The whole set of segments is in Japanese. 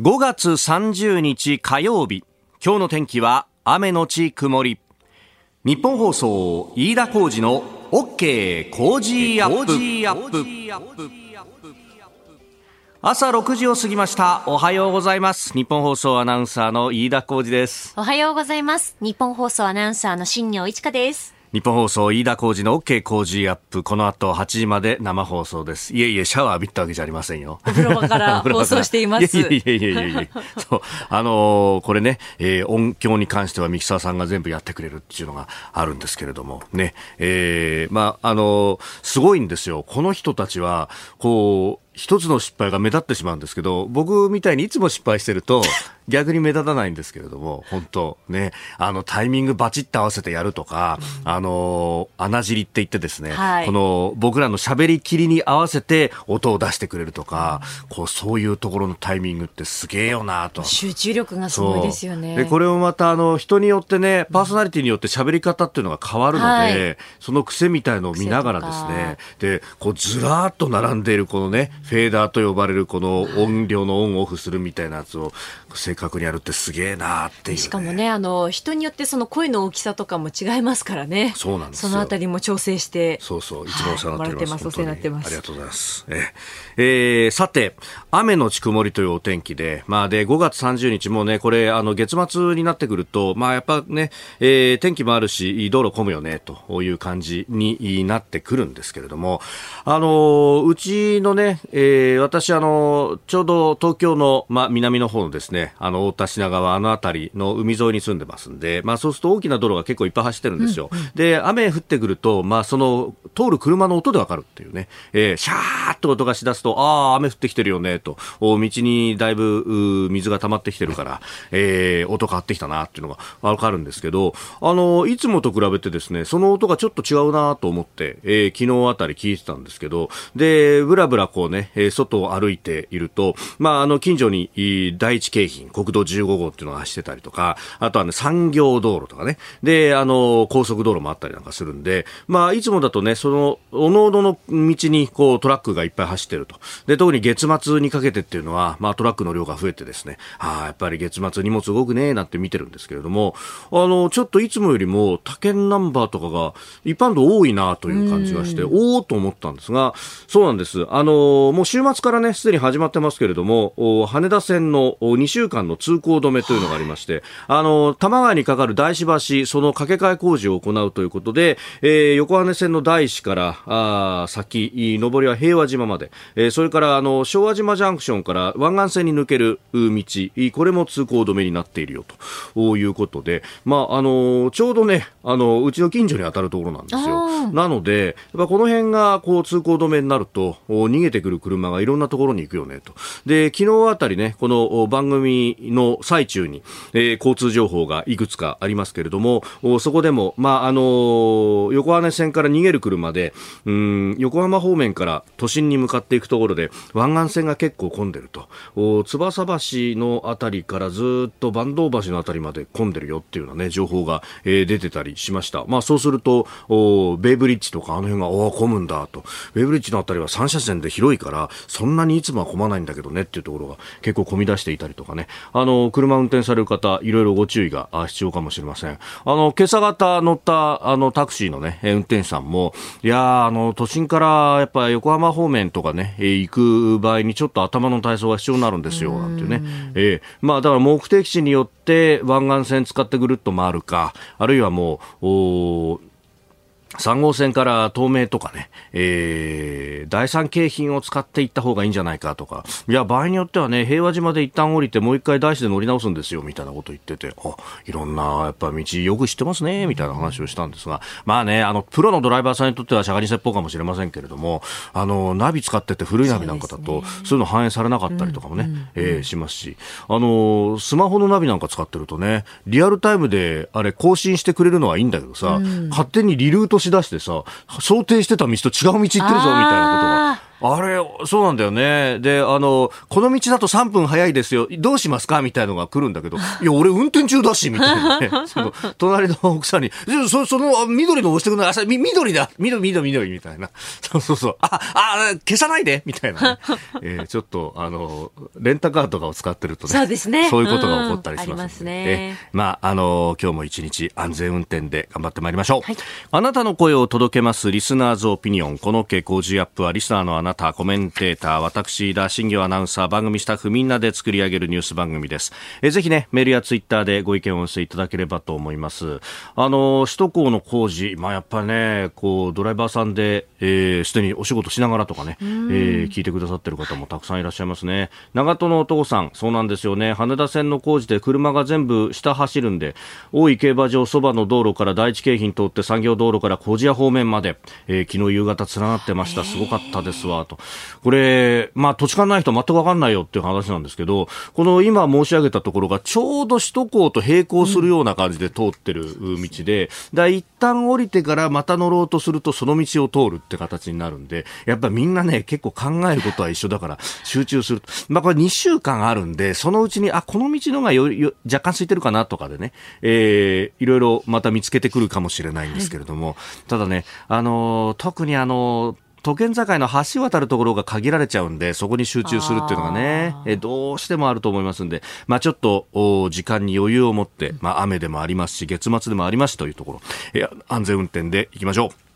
5月30日火曜日。今日の天気は雨のち曇り。日本放送飯田浩二の OK 工事アップ。朝6時を過ぎました。おはようございます。日本放送アナウンサーの飯田浩二です。おはようございます。日本放送アナウンサーの新業一華です日本放送飯田浩二の OK 工事アップ。この後8時まで生放送です。いえいえシャワー浴びたわけじゃありませんよ。お 風呂場から。放送しています。いやいやいやいやいやそう。あのー、これね、えー、音響に関しては三木沢さんが全部やってくれるっていうのがあるんですけれども。ね。えー、まああのー、すごいんですよ。この人たちはこう一つの失敗が目立ってしまうんですけど、僕みたいにいつも失敗してると、逆に目立たないんですけれども、本当ね、あの、タイミングバチッと合わせてやるとか、うん、あの、穴尻って言ってですね、はい、この、僕らの喋りきりに合わせて音を出してくれるとか、うん、こう、そういうところのタイミングってすげえよなと。集中力がすごいですよね。で、これをまた、あの、人によってね、パーソナリティによって喋り方っていうのが変わるので、はい、その癖みたいのを見ながらですね、で、こう、ずらーっと並んでいるこのね、フェーダーと呼ばれるこの音量のオンオフするみたいなやつを正確にやるってすげえなっていう、ね、しかもねあの人によってその声の大きさとかも違いますからね。そうなんですそのあたりも調整してそうそういつもお世話になってます、はい、お世話に。なってます。ありがとうございます。ええ。ー、さて雨のち曇りというお天気で。まあで5月30日もねこれあの月末になってくるとまあやっぱね、えー、天気もあるし道路混むよねという感じになってくるんですけれども。あのうちのね、えー、私あのちょうど東京のまあ南の方のですねあの、太田品川、あの辺りの海沿いに住んでますんで、まあそうすると大きな道路が結構いっぱい走ってるんですよ。うんうん、で、雨降ってくると、まあその、通る車の音でわかるっていうね、えー、シャーっと音がしだすと、ああ、雨降ってきてるよね、と、道にだいぶ水が溜まってきてるから、えー、音変わってきたなっていうのがわかるんですけど、あの、いつもと比べてですね、その音がちょっと違うなと思って、えー、昨日あたり聞いてたんですけど、で、ぶらぶらこうね、外を歩いていると、まあ、あの、近所に第一京浜、国道15号っていうのが走ってたりとか、あとはね、産業道路とかね、で、あの、高速道路もあったりなんかするんで、まあ、いつもだとね、その、おのおのの道に、こう、トラックがいっぱい走ってると。で、特に月末にかけてっていうのは、まあ、トラックの量が増えてですね、ああ、やっぱり月末荷物動くねーなんて見てるんですけれども、あの、ちょっといつもよりも、他県ナンバーとかが、一般道多いなという感じがして、おおと思ったんですが、そうなんです。あの、もう週末からね、すでに始まってますけれども、羽田線の2週間の通行止めというのがありまして、あの、多摩川に架かる大師橋、その架け替え工事を行うということで、えー、横羽線の大師から、あ先、上りは平和島まで、えー、それから、あの、昭和島ジャンクションから湾岸線に抜ける道、これも通行止めになっているよということで、まあ、あの、ちょうどね、あの、うちの近所に当たるところなんですよ。なので、やっぱこの辺が、こう、通行止めになると、逃げてくる車がいろんなところに行くよね、と。で、昨日あたりね、この番組の最中に、えー、交通情報がいくつかありますけれども、そこでも、まあ、あのー、横浜線から逃げる車で、うん、横浜方面から都心に向かっていくところで、湾岸線が結構混んでると。翼橋のあたりからずっと坂東橋のあたりまで混んでるよっていうようなね、情報が、えー、出てたりしました。まあ、そうすると、ベイブリッジとかあの辺が、お混むんだと。ベイブリッジのあたりは3車線で広いから、そんなにいつもは混まないんだけどねっていうところが結構混み出していたりとかね。あの、車運転される方、いろいろご注意が必要かもしれません。あの、今朝方乗ったあのタクシーのね、運転手さんも、いやあの、都心からやっぱ横浜方面とかね、行く場合にちょっと頭の体操が必要になるんですよ、なんてね。えー、まあだから目的地によって湾岸線使ってぐるっと回るか、あるいはもう、お3号線から東名とかね、えー、第三京浜を使っていった方がいいんじゃないかとか、いや、場合によってはね、平和島で一旦降りて、もう一回大師で乗り直すんですよ、みたいなこと言ってて、あ、いろんな、やっぱ道よく知ってますね、みたいな話をしたんですが、まあね、あの、プロのドライバーさんにとってはしゃがり説法かもしれませんけれども、あの、ナビ使ってて古いナビなんかだと、そう,、いうの反映されなかったりとかもね、うえー、しますし、あの、スマホのナビなんか使ってるとね、リアルタイムで、あれ、更新してくれるのはいいんだけどさ、うん、勝手にリルートし出してさ、想定してた道と違う道行ってるぞみたいなことが。あれ、そうなんだよね。で、あの、この道だと3分早いですよ。どうしますか？みたいのが来るんだけど、いや、俺運転中だし、みたいなね。その、隣の奥さんに、そその、緑の押してくれない？み、緑だ。緑、緑、緑、みたいな。そうそうそう。あ、あ、消さないでみたいな、ね。えー、ちょっと、あの、レンタカーとかを使ってるとね。そうですね。そういうことが起こったりします、うん、ね。まあ、あの、今日も一日安全運転で頑張ってまいりましょう。はい、あなたの声を届けますリスナーズオピニオン。この傾向ジアップはリスナーのあなた、コメンテーター、私、田新業アナウンサー、番組スタッフみんなで作り上げるニュース番組です。えぜひね、メールやツイッターでご意見をお寄せいただければと思います。あの、首都高の工事、まあやっぱね、こう、ドライバーさんで、えー、すでにお仕事しながらとかね、えー、聞いてくださってる方もたくさんいらっしゃいますね。長門のお父さん、そうなんですよね。羽田線の工事で車が全部下走るんで、大井競馬場そばの道路から第一京浜通って産業道路から小千谷方面まで、えー、昨日夕方連なってました。すごかったですわ、と。これ、まあ土地勘ない人全くわかんないよっていう話なんですけど、この今申し上げたところがちょうど首都高と並行するような感じで通ってる道で、うん、だ一旦降りてからまた乗ろうとするとその道を通るって形になるんで、やっぱみんなね、結構考えることは一緒だから集中する。まあこれ2週間あるんで、そのうちに、あ、この道のがよよ若干空いてるかなとかでね、えー、いろいろまた見つけてくるかもしれないんですけれども、はい、ただね、あの、特にあの、都県境の橋渡るところが限られちゃうんで、そこに集中するっていうのがね、えどうしてもあると思いますんで、まあちょっと、時間に余裕を持って、まあ雨でもありますし、月末でもありますしというところ、え安全運転でいきましょう。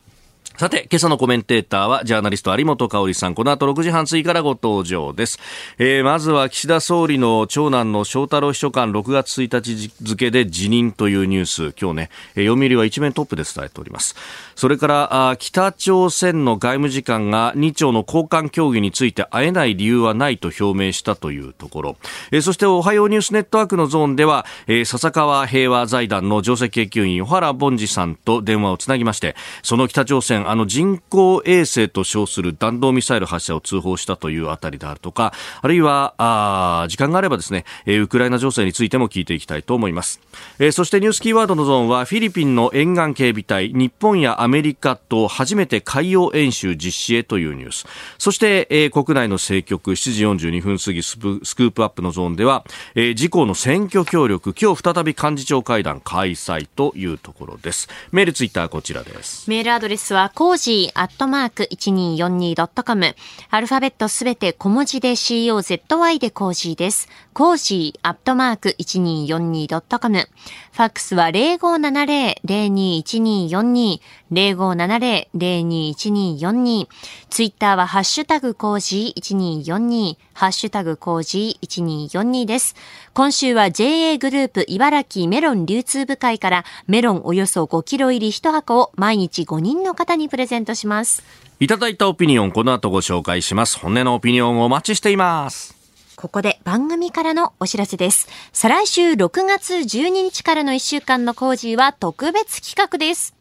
さて、今朝のコメンテーターは、ジャーナリスト有本香里さん。この後6時半過ぎからご登場です。えー、まずは岸田総理の長男の翔太郎秘書官6月1日付で辞任というニュース、今日ね、読売は一面トップで伝えております。それから北朝鮮の外務次官が日朝の交換協議について会えない理由はないと表明したというところ、えー、そしておはようニュースネットワークのゾーンでは、えー、笹川平和財団の上席研究員小原凡司さんと電話をつなぎましてその北朝鮮あの人工衛星と称する弾道ミサイル発射を通報したというあたりであるとかあるいはあ時間があればですね、え、ウクライナ情勢についても聞いていきたいと思います、えー、そしてニュースキーワードのゾーンはフィリピンの沿岸警備隊日本やアメリカと初めて海洋演習実施へというニュース。そして、えー、国内の政局7時42分過ぎスクープアップのゾーンでは、えー、自公の選挙協力、今日再び幹事長会談開催というところです。メールツイッターこちらです。メールアドレスはコージーアットマーク 1242.com アルファベットすべて小文字で COZY でコージーです。コージーアットマーク 1242.com ファックスは0570-021242 0570-021242。ツイッターはハッシュタグコージー1242、ハッシュタグコージー1242です。今週は JA グループ茨城メロン流通部会からメロンおよそ5キロ入り1箱を毎日5人の方にプレゼントします。いただいたオピニオンこの後ご紹介します。本音のオピニオンをお待ちしています。ここで番組からのお知らせです。再来週6月12日からの1週間のコージーは特別企画です。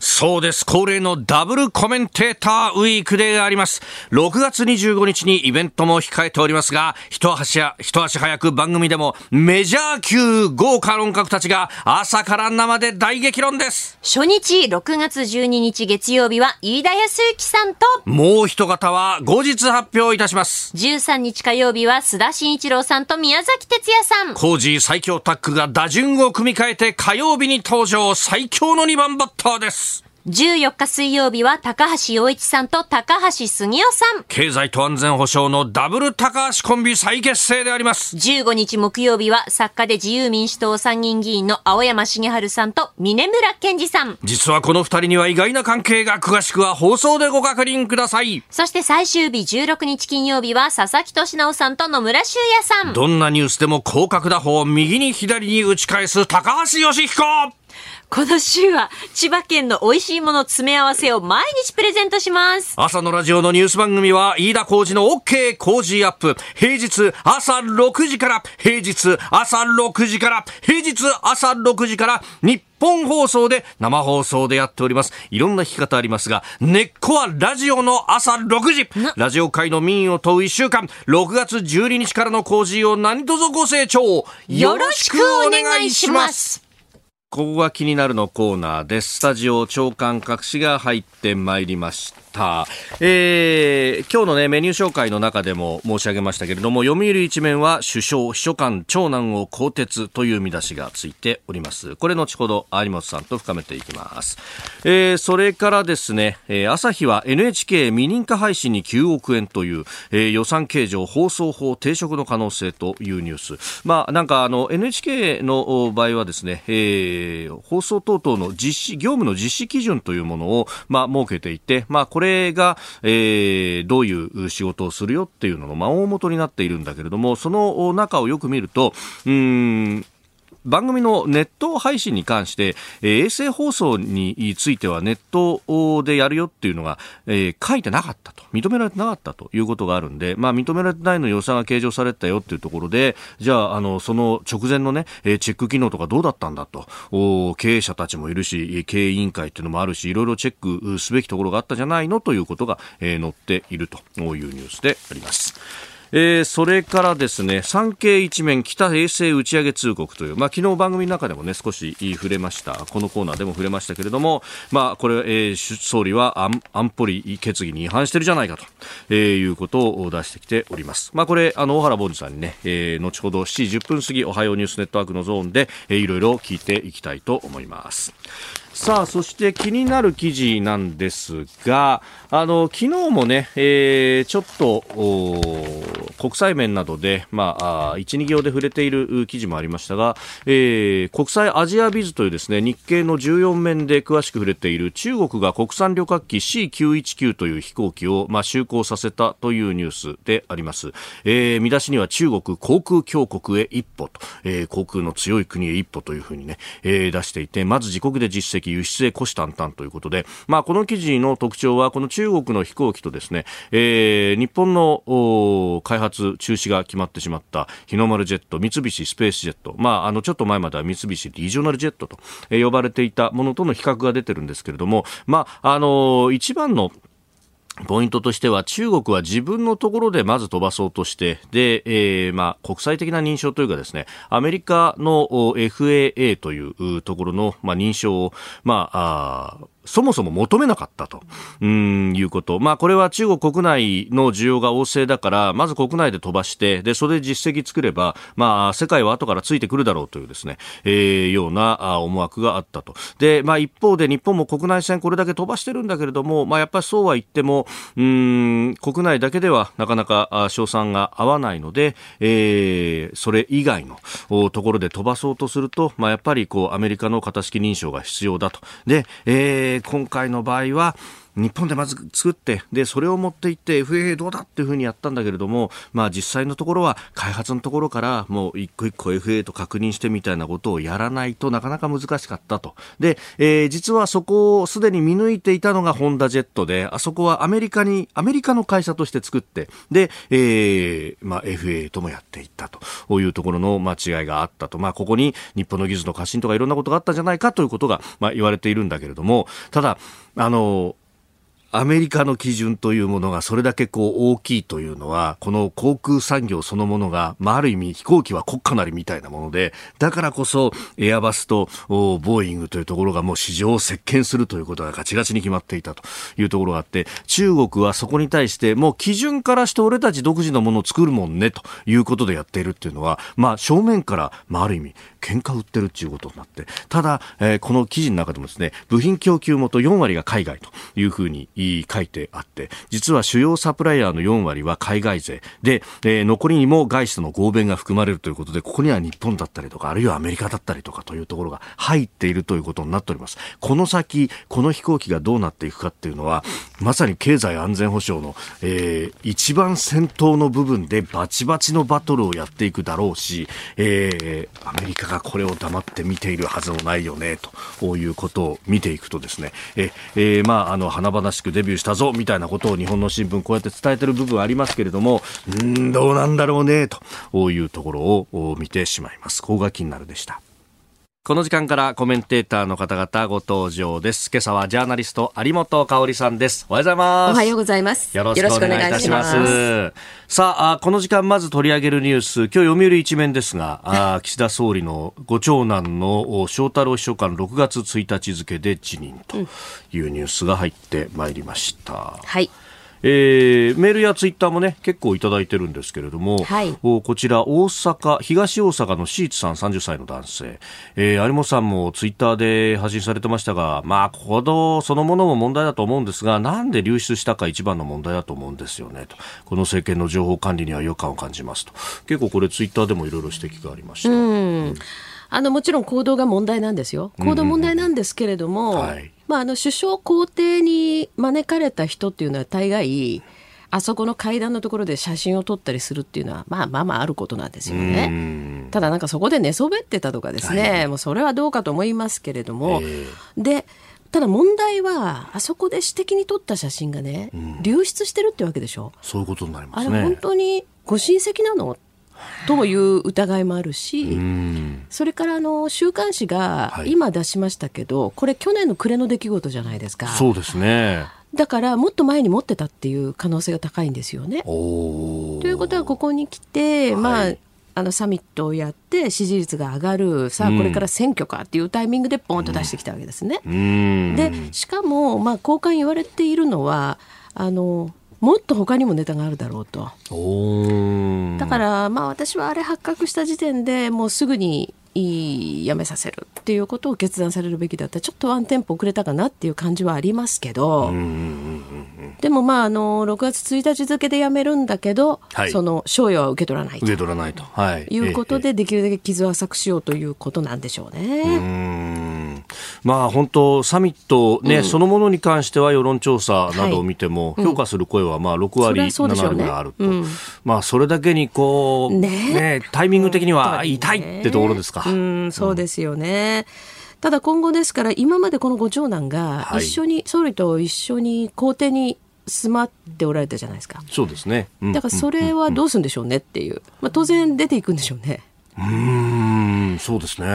そうです。恒例のダブルコメンテーターウィークであります。6月25日にイベントも控えておりますが、一足や、一足早く番組でもメジャー級豪華論客たちが朝から生で大激論です。初日6月12日月曜日は飯田康之さんと、もう一方は後日発表いたします。13日火曜日は須田慎一郎さんと宮崎哲也さん。コージー最強タッグが打順を組み替えて火曜日に登場最強の2番バッターです。14日水曜日は高橋洋一さんと高橋杉雄さん。経済と安全保障のダブル高橋コンビ再結成であります。15日木曜日は作家で自由民主党参議院議員の青山茂春さんと峰村健二さん。実はこの二人には意外な関係が詳しくは放送でご確認ください。そして最終日16日金曜日は佐々木俊直さんと野村修也さん。どんなニュースでも広角打法右に左に打ち返す高橋義彦この週は千葉県の美味しいもの詰め合わせを毎日プレゼントします。朝のラジオのニュース番組は飯田浩二の OK 工事アップ。平日朝6時から、平日朝6時から、平日朝6時から、日本放送で生放送でやっております。いろんな弾き方ありますが、根っこはラジオの朝6時。ラジオ界の民意を問う1週間、6月12日からの工事を何卒ご清聴よろしくお願いします。ここが気になるのコーナーです。スタジオ長官各紙が入ってまいりました。えー、今日のね、メニュー紹介の中でも申し上げましたけれども、読売一面は首相、秘書官、長男を更迭という見出しがついております。これ後ほど有本さんと深めていきます。えー、それからですね、えー、朝日は NHK 未認可配信に9億円という、えー、予算計上放送法抵触の可能性というニュース。まあ、なんかあの、NHK の場合はですね、えーえー、放送等々の実施、業務の実施基準というものを、まあ、設けていて、まあ、これが、えー、どういう仕事をするよっていうのの、まあ、大元になっているんだけれども、その中をよく見ると、うん、番組のネット配信に関して、えー、衛星放送についてはネットでやるよっていうのが、えー、書いてなかったと、認められてなかったということがあるんで、まあ、認められてないの予算が計上されたよっていうところで、じゃあ、あの、その直前のね、えー、チェック機能とかどうだったんだと、経営者たちもいるし、経営委員会っていうのもあるし、いろいろチェックすべきところがあったじゃないのということが、えー、載っていると。いうニュースであります。えー、それからですね、産経一面北衛星打ち上げ通告という、まあ、昨日番組の中でもね、少し触れました。このコーナーでも触れましたけれども、まあ、これ、えー、総理は安保理決議に違反してるじゃないかと、えー、いうことを出してきております。まあ、これ、あの、大原凡司さんにね、えー、後ほど7時10分過ぎ、おはようニュースネットワークのゾーンで、えー、いろいろ聞いていきたいと思います。さあ、そして気になる記事なんですが、あの、昨日もね、えー、ちょっと、国際面などで、まあ、1、2行で触れている記事もありましたが、えー、国際アジアビズというですね、日経の14面で詳しく触れている中国が国産旅客機 C919 という飛行機を、まあ、就航させたというニュースであります。えー、見出しには中国航空強国へ一歩と、えー、航空の強い国へ一歩というふうにね、えー、出していて、まず自国で実績輸出へ虎視眈々ということで、まあ、この記事の特徴は、この中国の飛行機とですね、えー、日本の開発中止が決まってしまった日の丸ジェット、三菱スペースジェット、まあ、あの、ちょっと前までは三菱リージョナルジェットと呼ばれていたものとの比較が出てるんですけれども、まあ、あの、一番のポイントとしては中国は自分のところでまず飛ばそうとして、で、えー、まあ、国際的な認証というかですね、アメリカの FAA というところの、まあ、認証を、まあ、あそもそも求めなかったと、うん、いうこと。まあ、これは中国国内の需要が旺盛だから、まず国内で飛ばして、で、それで実績作れば、まあ、世界は後からついてくるだろうというですね、えー、ような思惑があったと。で、まあ、一方で日本も国内線これだけ飛ばしてるんだけれども、まあ、やっぱりそうは言っても、うん、国内だけではなかなか賞賛が合わないので、えー、それ以外のところで飛ばそうとすると、まあ、やっぱりこう、アメリカの型式認証が必要だと。で、えー今回の場合は、日本でまず作って、で、それを持っていって FAA どうだっていうふうにやったんだけれども、まあ実際のところは開発のところからもう一個一個 FAA と確認してみたいなことをやらないとなかなか難しかったと。で、えー、実はそこをすでに見抜いていたのがホンダジェットで、あそこはアメリカに、アメリカの会社として作って、で、えー、まあ FAA ともやっていったというところの間違いがあったと。まあここに日本の技術の過信とかいろんなことがあったんじゃないかということが、まあ言われているんだけれども、ただ、あの、アメリカの基準というものがそれだけこう大きいというのは、この航空産業そのものが、まあ、ある意味飛行機は国家なりみたいなもので、だからこそエアバスとボーイングというところがもう市場を席巻するということがガチガチに決まっていたというところがあって、中国はそこに対してもう基準からして俺たち独自のものを作るもんねということでやっているっていうのは、まあ正面から、まあある意味喧嘩売ってるっていうことになって、ただ、えー、この記事の中でもですね、部品供給元4割が海外というふうに書いてあって、実は主要サプライヤーの4割は海外勢で、えー、残りにも外資との合弁が含まれるということで、ここには日本だったりとか、あるいはアメリカだったりとかというところが入っているということになっております。この先、この飛行機がどうなっていくかっていうのは、まさに経済安全保障の、えー、一番先頭の部分でバチバチのバトルをやっていくだろうし、えー、アメリカがこれを黙って見ているはずもないよね、ということを見ていくとですね、ええー、まあ、あの、華々しくデビューしたぞ、みたいなことを日本の新聞こうやって伝えてる部分ありますけれども、うん、どうなんだろうね、というところを見てしまいます。ここが気になるでした。この時間からコメンテーターの方々ご登場です。今朝はジャーナリスト有本香里さんです。おはようございます。おはようございます。よろしくお願いいたします。さあこの時間まず取り上げるニュース、今日読売一面ですが、あ岸田総理のご長男の翔太郎秘書官6月1日付で辞任というニュースが入ってまいりました。はい。えー、メールやツイッターもね結構いただいてるんですけれども、はい、こちら大阪東大阪のシーツさん30歳の男性、えー、有本さんもツイッターで発信されてましたがまあ行動そのものも問題だと思うんですがなんで流出したか一番の問題だと思うんですよねと。この政権の情報管理には違和感を感じますと。結構これツイッターでもいろいろ指摘がありました。うん。あのもちろん行動が問題なんですよ。行動問題なんですけれども、うんうんはい、まあ、あの首相公邸に招かれた人っていうのは大概あそこの階段のところで写真を撮ったりするっていうのはまあまあまああることなんですよね。ただなんかそこで寝そべってたとかですね、はい、もうそれはどうかと思いますけれども、でただ問題はあそこで私的に撮った写真がね、うん、流出してるってわけでしょ。そういうことになりますね。あれ本当にご親戚なのという疑いもあるし、それからあの週刊誌が今出しましたけど、はい、これ去年の暮れの出来事じゃないですか。そうですね。だからもっと前に持ってたっていう可能性が高いんですよね。ということはここに来て、はい、まああのサミットをやって支持率が上がるさあこれから選挙かっていうタイミングでポンと出してきたわけですね。でしかもまあ交換言われているのはあのもっと他にもネタがあるだろうと。だからまあ私はあれ発覚した時点でもうすぐにやめさせるっていうことを決断されるべきだったちょっとワンテンポ遅れたかなっていう感じはありますけどでもまああの6月1日付で辞めるんだけど、はい、その賞与は受け取らないと。受け取らないと、はい、いうことでできるだけ傷を浅くしようということなんでしょうね。うまあ本当サミットね、うん、そのものに関しては世論調査などを見ても、評価する声はまあ6割、うん、7割があると、うん、まあそれだけにこうね、ね、タイミング的には痛いってところですか。うん、そうですよね。ただ今後ですから今までこのご長男が一緒に、はい、総理と一緒に公邸に住まっておられたじゃないですか。そうですね。うん、だからそれはどうするんでしょうねっていう。まあ当然出ていくんでしょうね。うんそうですね、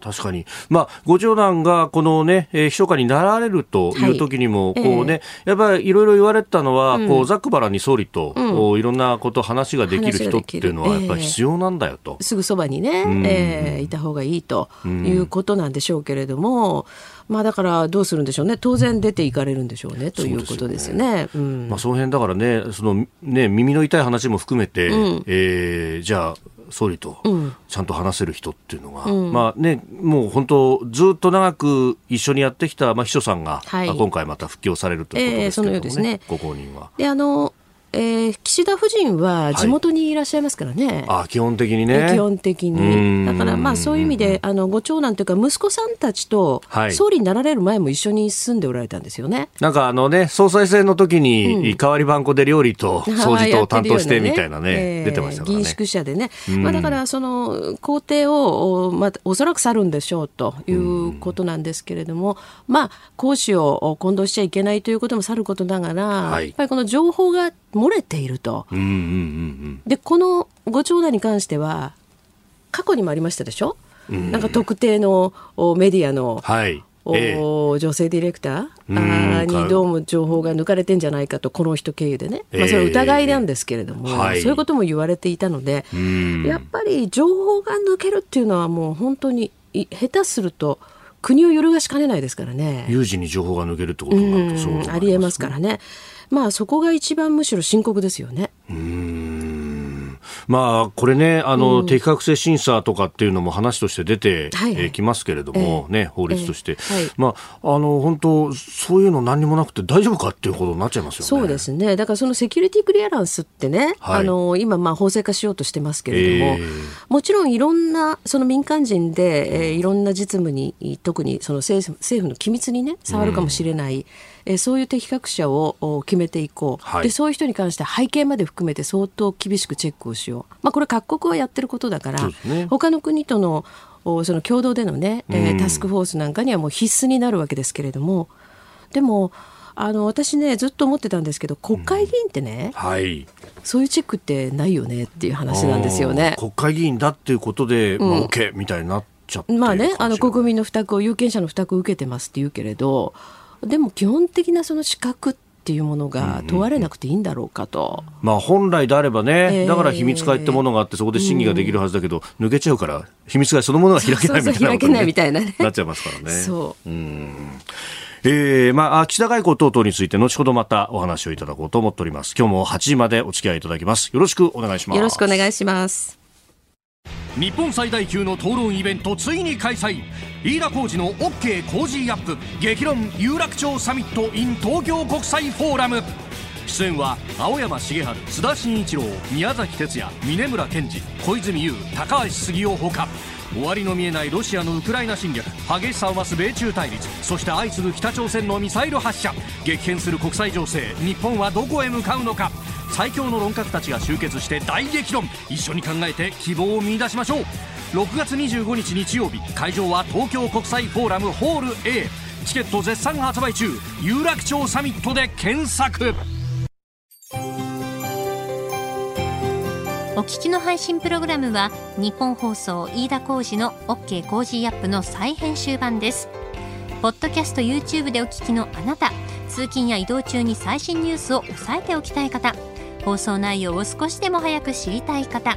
確かに、まあ、ご長男がこのね、えー、秘書官になられるという時にも、こうね、えー、やっぱりいろいろ言われたのは、うん、こうざっくばらに総理と、うん、いろんなこと、話ができる人っていうのは、やっぱり必要なんだよと。えー、すぐそばにね、えー、いた方がいいということなんでしょうけれども、まあ、だからどうするんでしょうね、当然出ていかれるんでしょうねということですよね。そ、ね。うん、まあ、その辺だからね、そのね耳の痛い話も含めて、うん、えー、じゃあ、総理とちゃんと話せる人っていうのが、うん、まあね、もう本当、ずっと長く一緒にやってきた、まあ、秘書さんが、はい、今回また復帰をされるということですけれどもね、えー、ご後任は。であのえー、岸田夫人は地元にいらっしゃいますからね。はい、あ基本的にね。基本的に。だからまあそういう意味で、あのご長男というか息子さんたちと、総理になられる前も一緒に住んでおられたんですよね。なんかあのね、総裁選の時に、代わり番号で料理と掃除と担当してみたいなね、ね出てましたからね。議員宿舎でね。まあだからその皇帝を、まあおそらく去るんでしょうということなんですけれども、まあ講師を混同しちゃいけないということもさることながら、はい、やっぱりこの情報が漏れていると。うんうんうんうん、でこのご長男に関しては過去にもありましたでしょ、うん、なんか特定のメディアの、はい。ええ、女性ディレクター？にどうも情報が抜かれてんじゃないかとこの人経由でね、まあ、それは疑いなんですけれども、えーはい、そういうことも言われていたのでやっぱり情報が抜けるっていうのはもう本当に下手すると国を揺るがしかねないですからね。有事に情報が抜けるってことになるとそうありえますからね。まあそこが一番むしろ深刻ですよね。うん。まあこれねあの、うん、適格性審査とかっていうのも話として出てき、はい。えますけれども、えー、ね法律として、えーはい、まああの本当そういうの何にもなくて大丈夫かっていうことになっちゃいますよね。そうですね。だからそのセキュリティクリアランスってね、はい、あの今まあ法制化しようとしてますけれども、えー、もちろんいろんなその民間人で、えー、いろんな実務に特にその政府政府の機密にね触るかもしれない。うんえー、そういう適格者を決めていこう、はい、でそういう人に関して背景まで含めて相当厳しくチェックをしよう、まあ、これ各国はやってることだから、ね、他の国とのその共同でのね、えー、タスクフォースなんかにはもう必須になるわけですけれども。でもあの私ねずっと思ってたんですけど国会議員ってね、うん、はい、そういうチェックってないよねっていう話なんですよね。国会議員だっていうことで、まあ、OK みたいになってちゃってまあね、あの国民の負託を、有権者の負託を受けてますって言うけれど、でも基本的なその資格っていうものが問われなくていいんだろうかと。まあ本来であればね、えーだから秘密会ってものがあって、そこで審議ができるはずだけど、抜けちゃうから、秘密会そのものが開けないみたいなことにそうそう開けないみたいなねなっちゃいますからね。そううんえーまあ、岸田外交等々について後ほどまたお話をいただこうと思っております。今日も8時までお付き合いいただきます。よろしくお願いします。よろしくお願いします。日本最大級の討論イベントついに開催飯田浩司の OK コージーアップ激論有楽町サミット in 東京国際フォーラム。出演は青山繁晴須田慎一郎宮崎哲弥峯村健司小泉悠高橋杉雄ほか。終わりの見えないロシアのウクライナ侵略激しさを増す米中対立そして相次ぐ北朝鮮のミサイル発射。激変する国際情勢日本はどこへ向かうのか。最強の論客たちが集結して大激論。一緒に考えて希望を見出しましょう。6月25日日曜日会場は東京国際フォーラムホール A チケット絶賛発売中。有楽町サミットで検索。お聞きの配信プログラムはニッポン放送飯田浩司の OK コージーアップの再編集版です。ポッドキャスト YouTube でお聞きのあなた通勤や移動中に最新ニュースを押さえておきたい方放送内容を少しでも早く知りたい方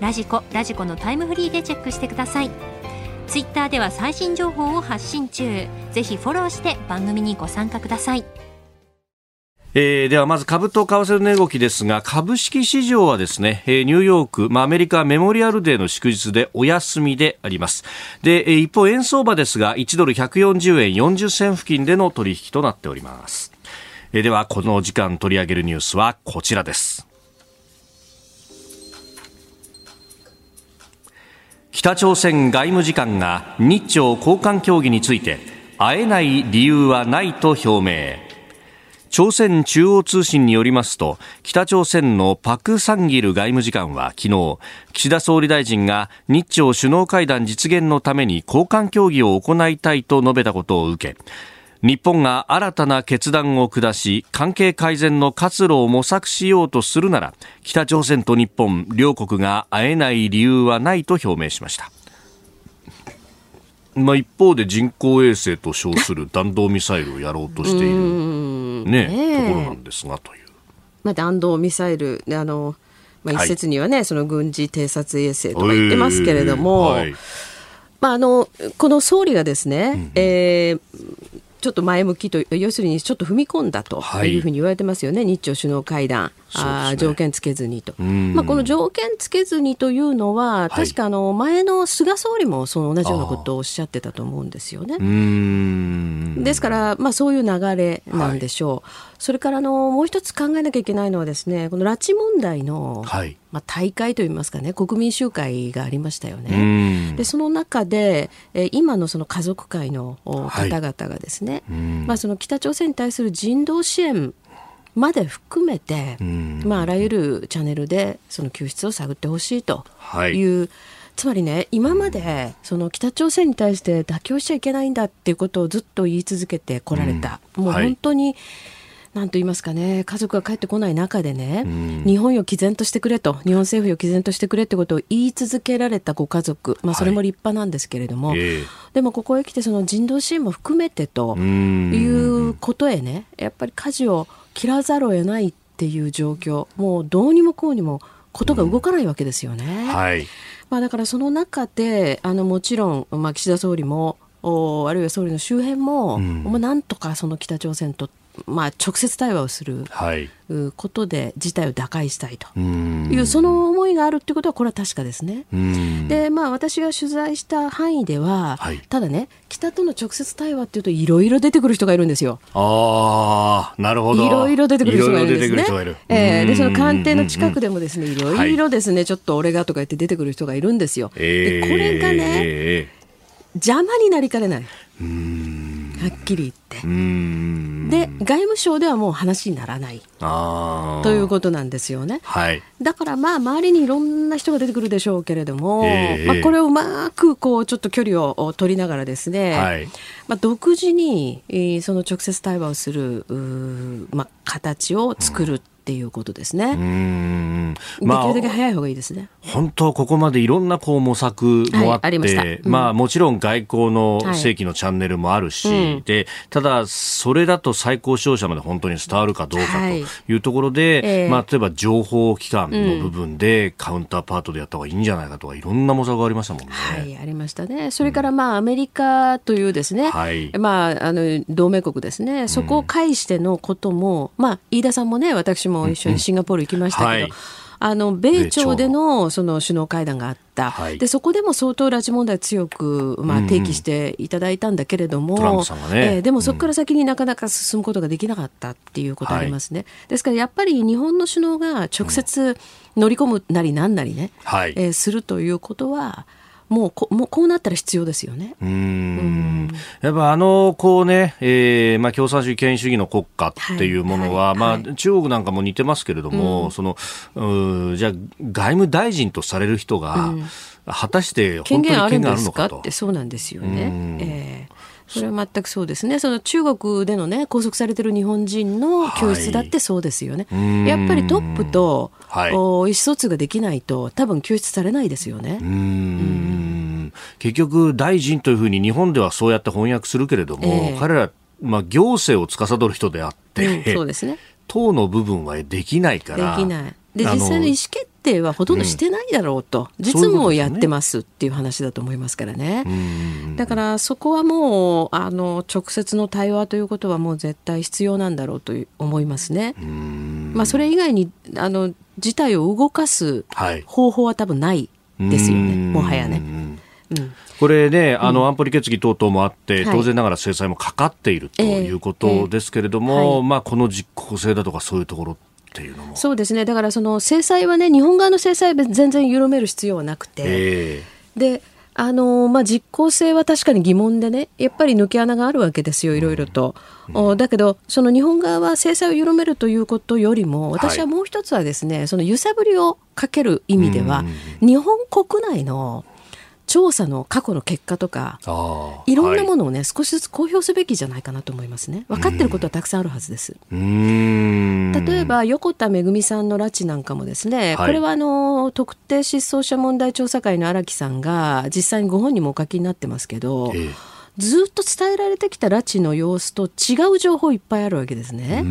ラジコラジコのタイムフリーでチェックしてください。ツイッターでは最新情報を発信中。ぜひフォローして番組にご参加ください。えーではまず株と為替の値動きですが株式市場はですね、えーニューヨーク、まあ、アメリカメモリアルデーの祝日でお休みであります。で、えー一方円相場ですが1ドル140円40銭付近での取引となっております、えーではこの時間取り上げるニュースはこちらです。北朝鮮外務次官が日朝交換協議について会えない理由はないと表明。朝鮮中央通信によりますと北朝鮮のパク・サンギル外務次官は昨日岸田総理大臣が日朝首脳会談実現のために交換協議を行いたいと述べたことを受け日本が新たな決断を下し関係改善の活路を模索しようとするなら北朝鮮と日本両国が会えない理由はないと表明しました。まあ、一方で人工衛星と称する弾道ミサイルをやろうとしている、ねねえ。ところなんですがという。まあ、弾道ミサイルあの、まあ、はい。一説にはね、その軍事偵察衛星とか言ってますけれども、はい。まあ、あのこの総理がですね、えーちょっと前向きと要するにちょっと踏み込んだとはい。いうふうに言われてますよね、日朝首脳会談、あー条件つけずにと、ん。まあ、この条件つけずにというのは、はい。確かあの前の菅総理もその同じようなことをおっしゃってたと思うんですよね。ですから、まあ、そういう流れなんでしょう、それからあのもう一つ考えなきゃいけないのはですねこの拉致問題の、はい。まあ、大会といいますかね国民集会がありましたようね。ん。でその中で、えー今のその家族会の方々がですね、ん。まあ、その北朝鮮に対する人道支援まで含めて、ん。まあ、あらゆるチャンネルでその救出を探ってほしいとはい。いう、つまりね今までその北朝鮮に対して妥協しちゃいけないんだっていうことをずっと言い続けてこられた、もうはい。本当に、なんと言いますかね家族が帰ってこない中でね、ん。日本を毅然としてくれと日本政府を毅然としてくれってことを言い続けられたご家族、まあ、それも立派なんですけれども、ええ。でもここへ来てその人道支援も含めてとん。いうことへねやっぱり舵を切らざるを得ないっていう状況もうどうにもこうにもことが動かないわけですよね。はい。まあ、だからその中であのもちろん、まあ、岸田総理もおあるいは総理の周辺も、まあ、なんとかその北朝鮮と、まあ、直接対話をするはい。うことで事態を打開したいとうんいうその思いがあるってことはこれは確かですね。うんでまあ、私が取材した範囲では、はいただね北との直接対話っていうといろいろ出てくる人がいるんですよ。ああ、なるほど。いろいろ出てくる人がいるんですね。ええでその官邸の近くで。でもですねいろいろですね、ちょっと俺がとか言って出てくる人がいるんですよ。ええでこれがね、ええ邪魔になりかねない。はっきり言って。で外務省ではもう話にならないということなんですよね。はい、だからまあ周りにいろんな人が出てくるでしょうけれども、えー、まあ、これをうまくこうちょっと距離を取りながらですね、はい、まあ、独自にその直接対話をするまあ、形を作る。うんっていうことですね。まあ、できるだけ早い方がいいですね。本当ここまでいろんなこう模索もあって、はいまうん、まあもちろん外交の正規のチャンネルもあるし、はいうん、でただそれだと最高指導者まで本当に伝わるかどうかとい。うところで、はい、まあ例えば情報機関の部分でカウンターパートでやった方がいいんじゃないかとかいろんな模索がありましたもんね。はい、ありましたね。それからまあアメリカというですね、はい、まああの同盟国ですね。そこを介してのことも、まあ飯田さんもね私もも一緒にシンガポール行きましたけど、はい、あの米朝でのその首脳会談があった、はい、でそこでも相当拉致問題強く、まあ、提起していただいたんだけれども、うんね。えー、でもそこから先になかなか進むことができなかったっていうことありますね、はい、ですからやっぱり日本の首脳が直接乗り込むなりなんなりね、はい、えー、するということは、もうこもうこうなったら必要ですよね。うん。やっぱあのこうね、えーまあ、共産主義権威主義の国家っていうものは、はい。はい、まあ、中国なんかも似てますけれども、うん、そのうじゃあ外務大臣とされる人が、うん、果たして本当に権限あるのかと。ってそうなんですよね。えーそれは全くそうですね。その中国でのね、拘束されてる日本人の教室だってそうですよね。はい、やっぱりトップと、はい、お意思疎通ができないと、多分救出されないですよね。うん結局、大臣というふうに日本ではそうやって翻訳するけれども、えー、彼ら、まあ、行政を司る人であって、うん、そうですね。党の部分はできないから。できない。で実際の意思決定はほとんどしてないだろうと、うん、実務をやってますっていう話だと思いますからね。だからそこはもうあの直接の対話ということはもう絶対必要なんだろうと思いますね。まあ、それ以外にあの事態を動かす方法は多分ないですよね、もはやね。うん、これね、あの安保理決議等々もあって、当然ながら制裁もかかっているということですけれども、まあ、この実効性だとかそういうところっていうのも。そうですね。だからその制裁はね日本側の制裁は全然緩める必要はなくて、えー、であのまあ、実効性は確かに疑問でねやっぱり抜け穴があるわけですよいろいろと、うん、だけどその日本側は制裁を緩めるということよりも私はもう一つはですね、はい、その揺さぶりをかける意味では、日本国内の調査の過去の結果とかい。ろんなものをね、はい、少しずつ公表すべきじゃないかなと思いますね。分かってることはたくさんあるはずです。例えば横田めぐみさんの拉致なんかもですね、はい、これはあの特定失踪者問題調査会の荒木さんが実際にご本人もお書きになってますけど、えずっと伝えられてきた拉致の様子と違う情報いっぱいあるわけですね。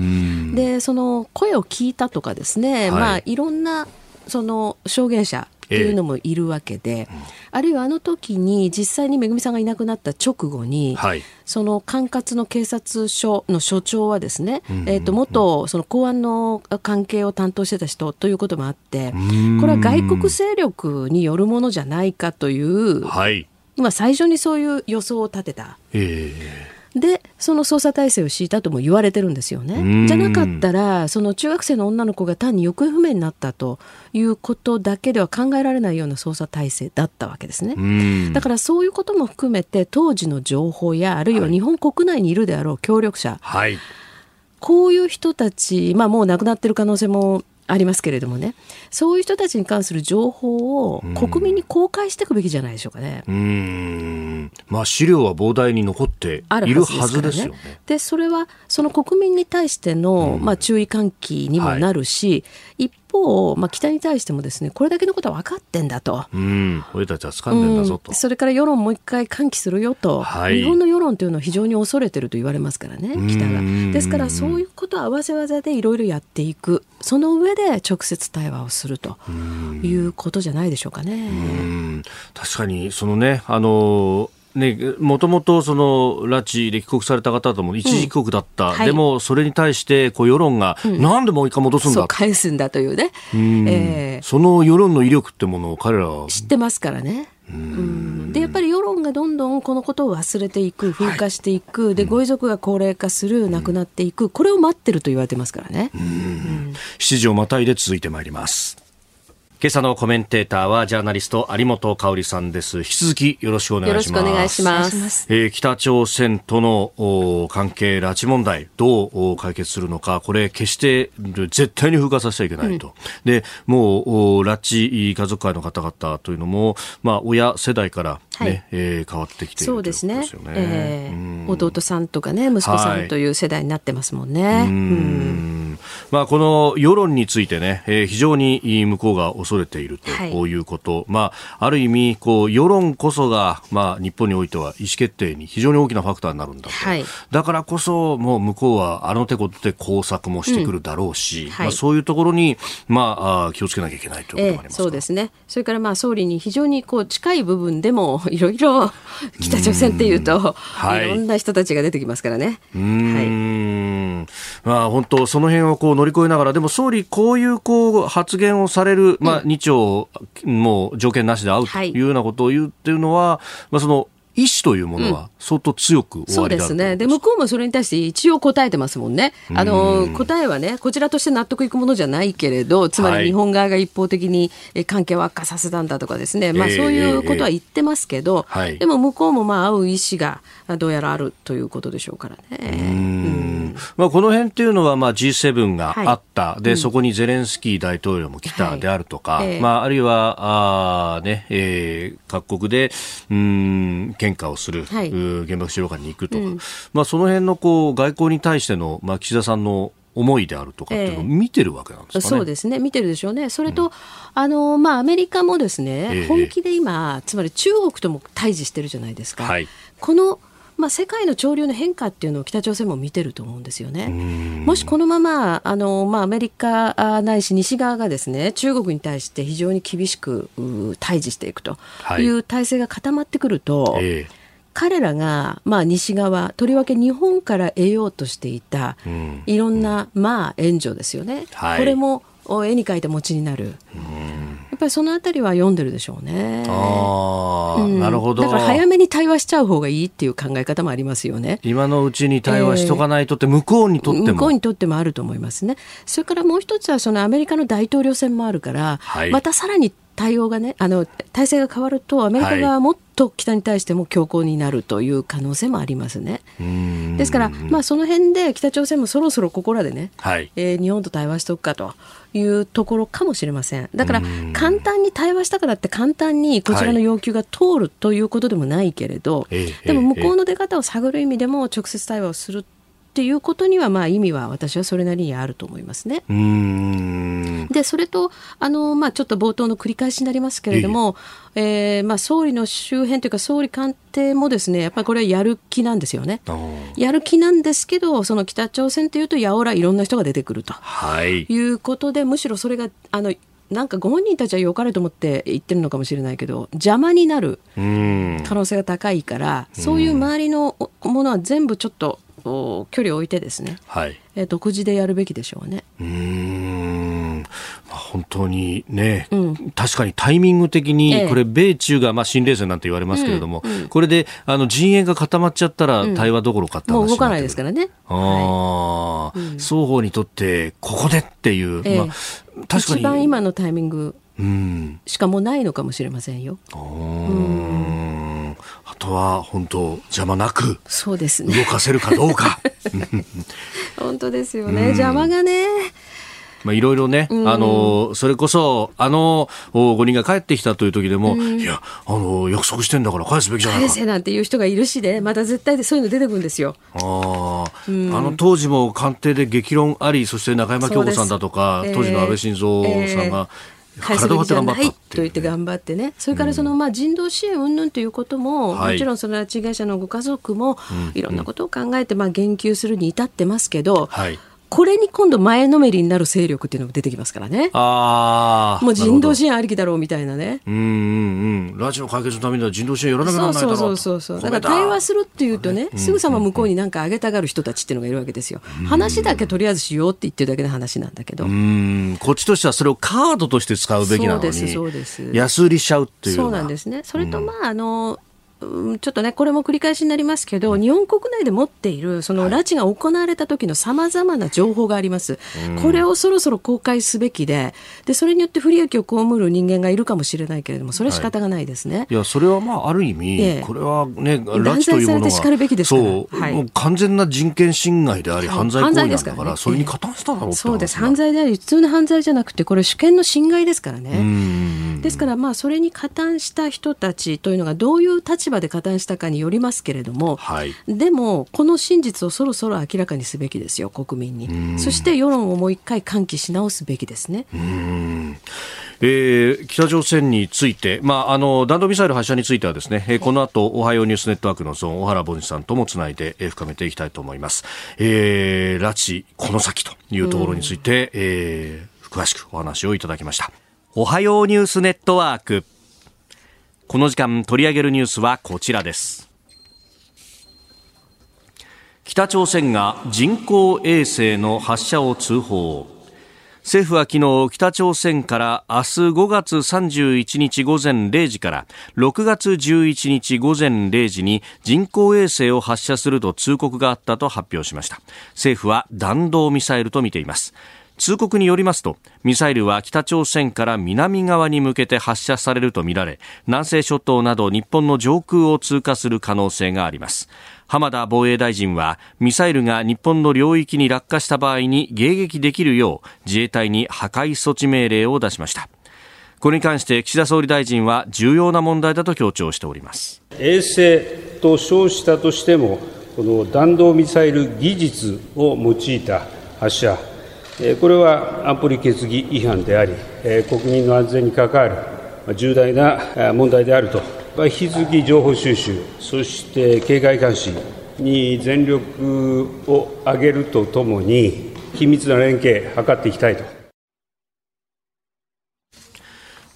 でその声を聞いたとかですね、はい、まあいろんなその証言者っていうのもいるわけで、えあるいはあの時に実際にめぐみさんがいなくなった直後に、はい、その管轄の警察署の署長はですね、えー、と元その公安の関係を担当してた人ということもあってこれは外国勢力によるものじゃないかという、はい、今最初にそういう予想を立てた。えーでその捜査体制を敷いたとも言われてるんですよね。じゃなかったらその中学生の女の子が単に行方不明になったということだけでは考えられないような捜査体制だったわけですね。だからそういうことも含めて当時の情報やあるいは日本国内にいるであろう協力者、はい、こういう人たち、まあ、もう亡くなってる可能性もありますけれどもねそういう人たちに関する情報を国民に公開していくべきじゃないでしょうかね。うん。まあ、資料は膨大に残っているはずですよね。で、ね、それはその国民に対しての、まあ、注意喚起にもなるし、はい、一方、まあ、北に対してもですねこれだけのことは分かってんだと。うん、俺たちは掴んでんだぞと、うん、それから世論もう一回喚起するよと、はい、日本の世論というのは非常に恐れてると言われますからね北が。ですからそういうことを合わせ技でいろいろやっていく。その上で直接対話をするということじゃないでしょうかね。確かにそのねあのね、もともとその拉致で帰国された方とも一時帰国だった、うんはい、でもそれに対してこう世論が、うん、なんでもう一回戻すんだ？返すんだというね、えー、その世論の威力ってものを彼らは。知ってますからね。うん。でやっぱり世論がどんどんこのことを忘れていく風化していく、はい、でご遺族が高齢化する亡くなっていく。これを待ってると言われてますからね、うん、7時をまたいで続いてまいります今朝のコメンテーターはジャーナリスト有本香里さんです。引き続きよろしくお願いします。よろしくお願いします。えー、北朝鮮との関係、拉致問題、どう解決するのか、これ決して絶対に風化させちゃいけないと。うん、で、もう、拉致家族会の方々というのも、まあ、親世代からね、はい、えー、変わってきているそうですね。すねえー、弟さんとかね、息子さんという世代になってますもんね。はい、うんまあ、この世論についてね、えー、非常に向こうが恐れているとい。うこと、はい、まあ、ある意味こう世論こそが、まあ、日本においては意思決定に非常に大きなファクターになるんだと、はい、だからこそもう向こうはあの手こで工作もしてくるだろうし、うんはい、まあ、そういうところに、まあ、気をつけなきゃいけないということもあります、えー、そうですね。それからまあ総理に非常にこう近い部分でも いろいろ北朝鮮っていうと、はい、いろんな人たちが出てきますからね。うん、はいまあ、本当その辺をこう乗り越えながらでも総理こういうこう発言をされる、まあ、日朝もう条件なしで会うというようなことを言うっていうのは、まあ、その意思というものは相当強く、うん、そうですね。で、向こうもそれに対して一応答えてますもんね。あの、答えはね、こちらとして納得いくものじゃないけれど、つまり日本側が一方的に関係を悪化させたんだとかですね、まあそういうことは言ってますけど、えーえー、でも向こうもまあ会う意思がどうやらあるということでしょうからね。まあこの辺っていうのはまあ G7 があった、はい、で、うん、そこにゼレンスキー大統領も来たであるとか、はい。えー、まああるいは、あね、えー、各国で、うん、喧嘩をする、はい、原爆資料館に行くとか、うん、まあ、その辺のこう外交に対しての、まあ、岸田さんの思いであるとかっていうのを見てるわけなんですかね、えー、そうですね、見てるでしょうね、それと、うん、あのまあ、アメリカもですね、えー、本気で今、つまり中国とも対峙してるじゃないですか。はい、このまあ、世界の潮流の変化っていうのを北朝鮮も見てると思うんですよね。もしこのままあの、まあ、アメリカないし西側がですね中国に対して非常に厳しく対峙していくとい。う体制が固まってくると、はいえ。ー、彼らが、まあ、西側とりわけ日本から得ようとしていた、いろんな、まあ、援助ですよね、はい、これも絵に描いて餅になる。っぱりそのあたりは読んでるでしょうね。ああ、うん、なるほど。だから早めに対話しちゃう方がいいっていう考え方もありますよね。今のうちに対話しとかないとって、向こうにとっても、向こうにとってもあると思いますね。それからもう一つはそのアメリカの大統領選もあるから、はい、またさらに対応がね、あの体制が変わるとアメリカ側もっと北に対しても強硬になるという可能性もありますね。ですから、まあ、その辺で北朝鮮もそろそろここらでね、はい、えー、日本と対話しておくかというところかもしれません。だから簡単に対話したからって簡単にこちらの要求が通るということでもないけれど、はい、でも向こうの出方を探る意味でも直接対話をするっていうことにはまあ意味は私はそれなりにあると思いますね。でそれとあの、まあ、ちょっと冒頭の繰り返しになりますけれども、えー、まあ、総理の周辺というか総理官邸もですねやっぱりこれはやる気なんですよね。やる気なんですけどその北朝鮮というとやおらいろんな人が出てくると、はい、いうことでむしろそれがあのなんかご本人たちは良かれと思って言ってるのかもしれないけど邪魔になる可能性が高いからそういう周りのものは全部ちょっと距離を置いてですね、はい、え独自でやるべきでしょうね。うん。本当にね、うん、確かにタイミング的に、これ、米中がまあ新冷戦なんて言われますけれども、うんうん、これであの陣営が固まっちゃったら、対話どころかって話、もう動かないですからね。あはい、双方にとって、ここでっていう、えまあ、確かに。一番今のタイミングしかもうないのかもしれませんよ。うん。あとは本当邪魔なくそうですね。動かせるかどうか。本当ですよね、邪魔がね。まあ、いろいろね、うん、あの、それこそ、あの、5人が帰ってきたという時でも、うん、いや、あの、約束してんだから返すべきじゃないか。返せなんていう人がいるしで、また絶対でそういうの出てくるんですよ。ああ、うん、あの当時も官邸で激論あり、そして中山京子さんだとか、当時の安倍晋三さんが、えー返すべきじゃないと言って頑張ってね、それからそのまあ人道支援云々ということも、もちろんその拉致被害者のご家族もいろんなことを考えてまあ言及するに至ってますけど、はいこれに今度前のめりになる勢力っていうのも出てきますからね。ああ。もう人道支援ありきだろうみたいなね。うんうんうん。拉致の解決のためには人道支援やらなきゃならないだろうそうそうそうそう。だから対話するっていうとね、すぐさま向こうになんかあげたがる人たちっていうのがいるわけですよ。話だけとりあえずしようって言ってるだけの話なんだけど。うん。こっちとしてはそれをカードとして使うべきなのに。そうです、そうです。安売りしちゃうっていう。そうなんですね。それとまあ、あの、ちょっとね、これも繰り返しになりますけど、日本国内で持っている、その拉致が行われた時のさまざまな情報があります、これをそろそろ公開すべきでで、それによって不利益を被る人間がいるかもしれないけれども、それは仕方がないですね。はい、いや、それはまあ、ある意味、ええ、これはね、拉致というものは、そう、はい、もう完全な人権侵害であり、犯罪行為なんだから、それに加担しただろうそうです、犯罪であり、普通の犯罪じゃなくて、これ、主権の侵害ですからね。ですから、まあ、それに加担した人たちというのが、どういう立場で加担したかによりますけれども、はい、でも、この真実をそろそろ明らかにすべきですよ、国民に。そして世論をもう一回喚起し直すべきですね。えー、北朝鮮について、まあ、あの弾道ミサイル発射についてはですね、えー、この後おはようニュースネットワークのゾーン小原凡司さんともつないで、えー、深めていきたいと思います、えー、拉致この先というところについて、えー、詳しくお話をいただきました。おはようニュースネットワークこの時間取り上げるニュースはこちらです。北朝鮮が人工衛星の発射を通報。政府は昨日北朝鮮から明日5月31日午前0時から6月11日午前0時に人工衛星を発射すると通告があったと発表しました。政府は弾道ミサイルとみています。通告によりますとミサイルは北朝鮮から南側に向けて発射されるとみられ南西諸島など日本の上空を通過する可能性があります。浜田防衛大臣はミサイルが日本の領域に落下した場合に迎撃できるよう自衛隊に破壊措置命令を出しました。これに関して岸田総理大臣は重要な問題だと強調しております。衛星と称したとしてもこの弾道ミサイル技術を用いた発射これは安保理決議違反であり、国民の安全に関わる重大な問題であると、引き続き情報収集、そして警戒監視に全力を挙げるとともに、緊密な連携図っていきたいと。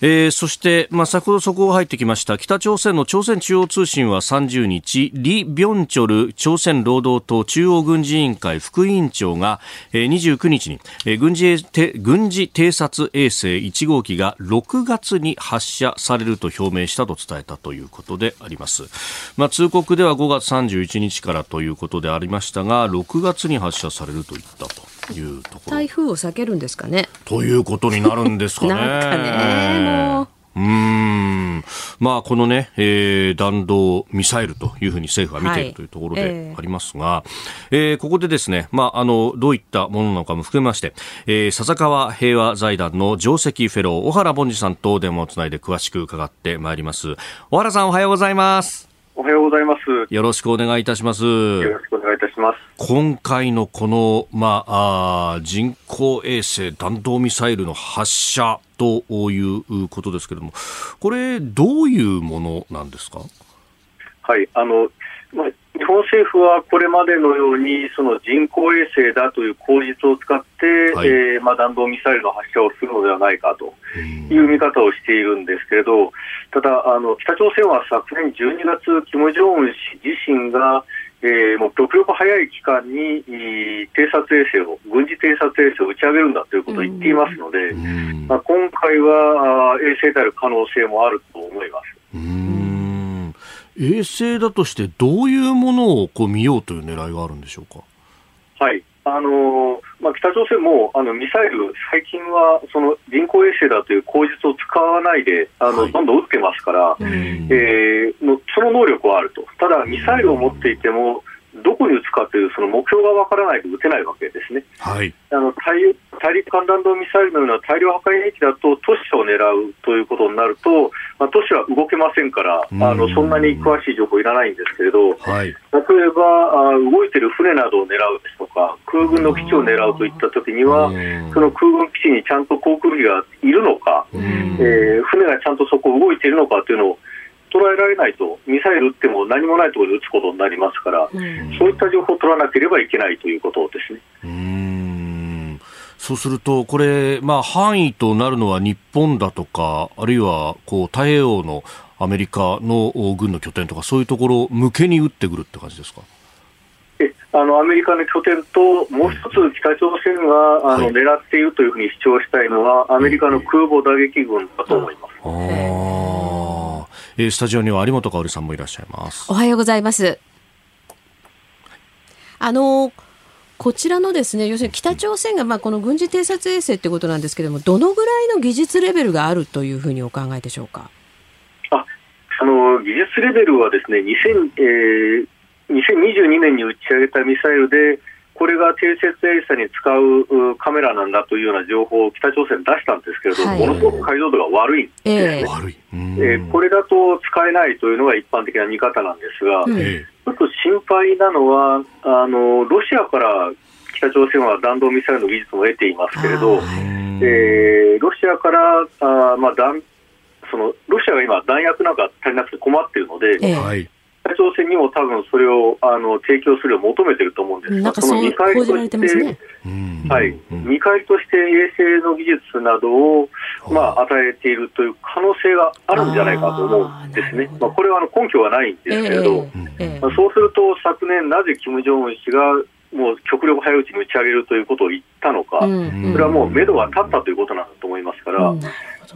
えー、そして、まあ、先ほど速報が入ってきました。北朝鮮の朝鮮中央通信は30日リ・ビョンチョル朝鮮労働党中央軍事委員会副委員長が、えー、29日に、えー、軍事軍事偵察衛星1号機が6月に発射されると表明したと伝えたということであります、まあ、通告では5月31日からということでありましたが6月に発射されるといったと。いうところ台風を避けるんですかねということになるんですかねなんかねもううんまあ、このね、えー、弾道ミサイルというふうに政府は見ているというところでありますが、はいえー、えー、ここでですね、まあ、あの、どういったものなのかも含めまして、えー、笹川平和財団の上席フェロー、小原凡司さんと電話をつないで詳しく伺ってまいります。小原さんおはようございます。おはようございます。よろしくお願いいたします。よろしくたします。今回のこの、まあ、あ人工衛星弾道ミサイルの発射ということですけれども、これ、どういうものなんですか？はい、あの、まあ、日本政府はこれまでのようにその人工衛星だという口実を使って、はい、えー、まあ、弾道ミサイルの発射をするのではないかという見方をしているんですけれど、ただあの、北朝鮮は昨年12月、金正恩氏自身が、えー、もう極力早い期間に偵察衛星を、軍事偵察衛星を打ち上げるんだということを言っていますので、まあ、今回は衛星である可能性もあると思います。衛星だとしてどういうものをこう見ようという狙いがあるんでしょうか？はいあのまあ、北朝鮮もあのミサイル、最近はその人工衛星だという口実を使わないであの、はい、どんどん撃ってますから、えー、その能力はあると、ただ、ミサイルを持っていても、どこに撃つかというその目標がわからないと撃てないわけですね。はい、あの大大陸間弾道ミサイルのような大量破壊兵器だと都市を狙うということになると、まあ、都市は動けませんから、あのそんなに詳しい情報いらないんですけれど、はい、例えばあ動いている船などを狙うですとか、空軍の基地を狙うといったときには、その空軍基地にちゃんと航空機がいるのか、えー、船がちゃんとそこ動いているのかというのを捉えられないと、ミサイル撃っても何もないところで撃つことになりますから、うん、そういった情報を取らなければいけないということですね。うんそうすると、これ、まあ、範囲となるのは日本だとか、あるいはこう太平洋のアメリカの軍の拠点とか、そういうところ向けに撃ってくるって感じですか？えあのアメリカの拠点と、もう一つ北朝鮮が、あの、狙っているというふうに主張したいのは、アメリカの空母打撃群だと思います。あえー、スタジオには有本香さんもいらっしゃいます。おはようございます。あのこちらのですね要するに北朝鮮がまあこの軍事偵察衛星ってことなんですけれどもどのぐらいの技術レベルがあるというふうにお考えでしょうか？ああの技術レベルはですね2000、えー、2022年に打ち上げたミサイルでこれが偵察衛星に使うカメラなんだというような情報を北朝鮮出したんですけれども、はい、ものすごく解像度が悪いんですね、えー、えー、これだと使えないというのが一般的な見方なんですが、ちょっと心配なのはあの、ロシアから北朝鮮は弾道ミサイルの技術も得ていますけれど、えー、ロシアからあ、まあ、弾そのロシアが今、弾薬なんか足りなくて困っているので、えー、北朝鮮にも多分それをあの提供するよう求めていると思うんですが、その見返りとして、ね、はい、見返りとして衛星の技術などを、まあ、与えているという可能性があるんじゃないかと思うんですね、まあ、これはあの根拠はないんですけれど、えーまあ、そうすると昨年、なぜ金正恩氏がもう極力早いうちに打ち上げるということを言ったのか、それはもう目処が立ったということなんだと思いますから、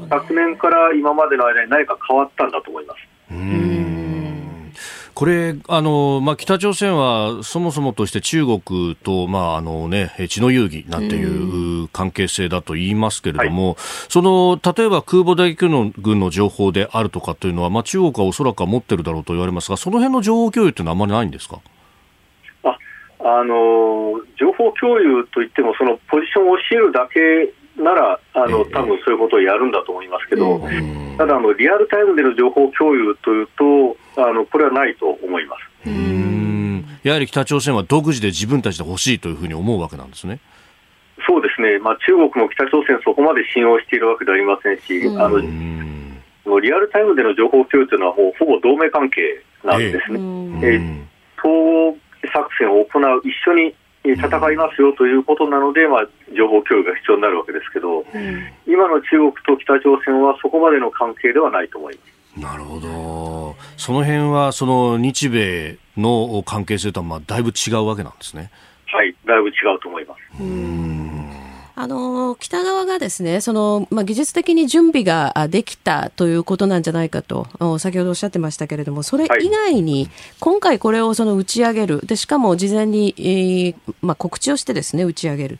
昨年から今までの間に何か変わったんだと思います。これ、あの、まあ、北朝鮮はそもそもとして中国と、まあ、あのね、血の遊戯なんていう関係性だと言いますけれども、はい、その、例えば空母打撃軍の情報であるとかというのは、まあ、中国はおそらくは持ってるだろうと言われますが、その辺の情報共有っていうのはあまりないんですか？あ、あの、情報共有といっても、そのポジションを教えるだけなら、あの、多分そういうことをやるんだと思いますけど、ただあの、リアルタイムでの情報共有というと、あのこれはないと思います。うんやはり北朝鮮は独自で自分たちで欲しいというふうに思うわけなんですね。そうですね、まあ、中国も北朝鮮、そこまで信用しているわけではありませんし、あのリアルタイムでの情報共有というのは、もうほぼ同盟関係なんですね。えー、統合作戦を行う、一緒に戦いますよということなので、まあ、情報共有が必要になるわけですけど、今の中国と北朝鮮はそこまでの関係ではないと思います。なるほど。その辺は、その日米の関係性とは、まあ、だいぶ違うわけなんですね。はい、だいぶ違うと思います。あの北側がですねその、まあ、技術的に準備ができたということなんじゃないかと先ほどおっしゃってましたけれどもそれ以外に、今回これをその打ち上げるでしかも事前に、えーまあ、告知をしてですね打ち上げる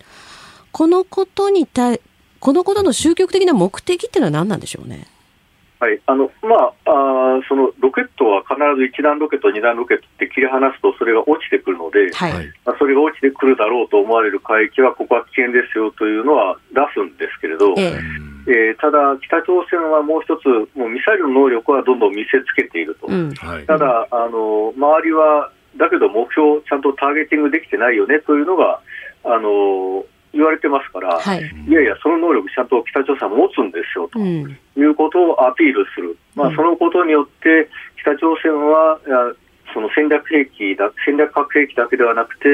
このことに対このことの終局的な目的っていうのは何なんでしょうね？はいあのまあ、あそのロケットは必ず1段ロケット、2段ロケットって切り離すとそれが落ちてくるので、はい、まあ、それが落ちてくるだろうと思われる海域はここは危険ですよというのは出すんですけれど、え。えー、ただ、北朝鮮はもう一つ、もうミサイルの能力はどんどん見せつけていると、うん。はい、ただあの、周りはだけど目標、ちゃんとターゲティングできてないよねというのが、あの言われてますから、はい、いやいや、その能力、ちゃんと北朝鮮は持つんですよということをアピールする、まあ、そのことによって、北朝鮮は、その戦略兵器だ戦略核兵器だけではなくて、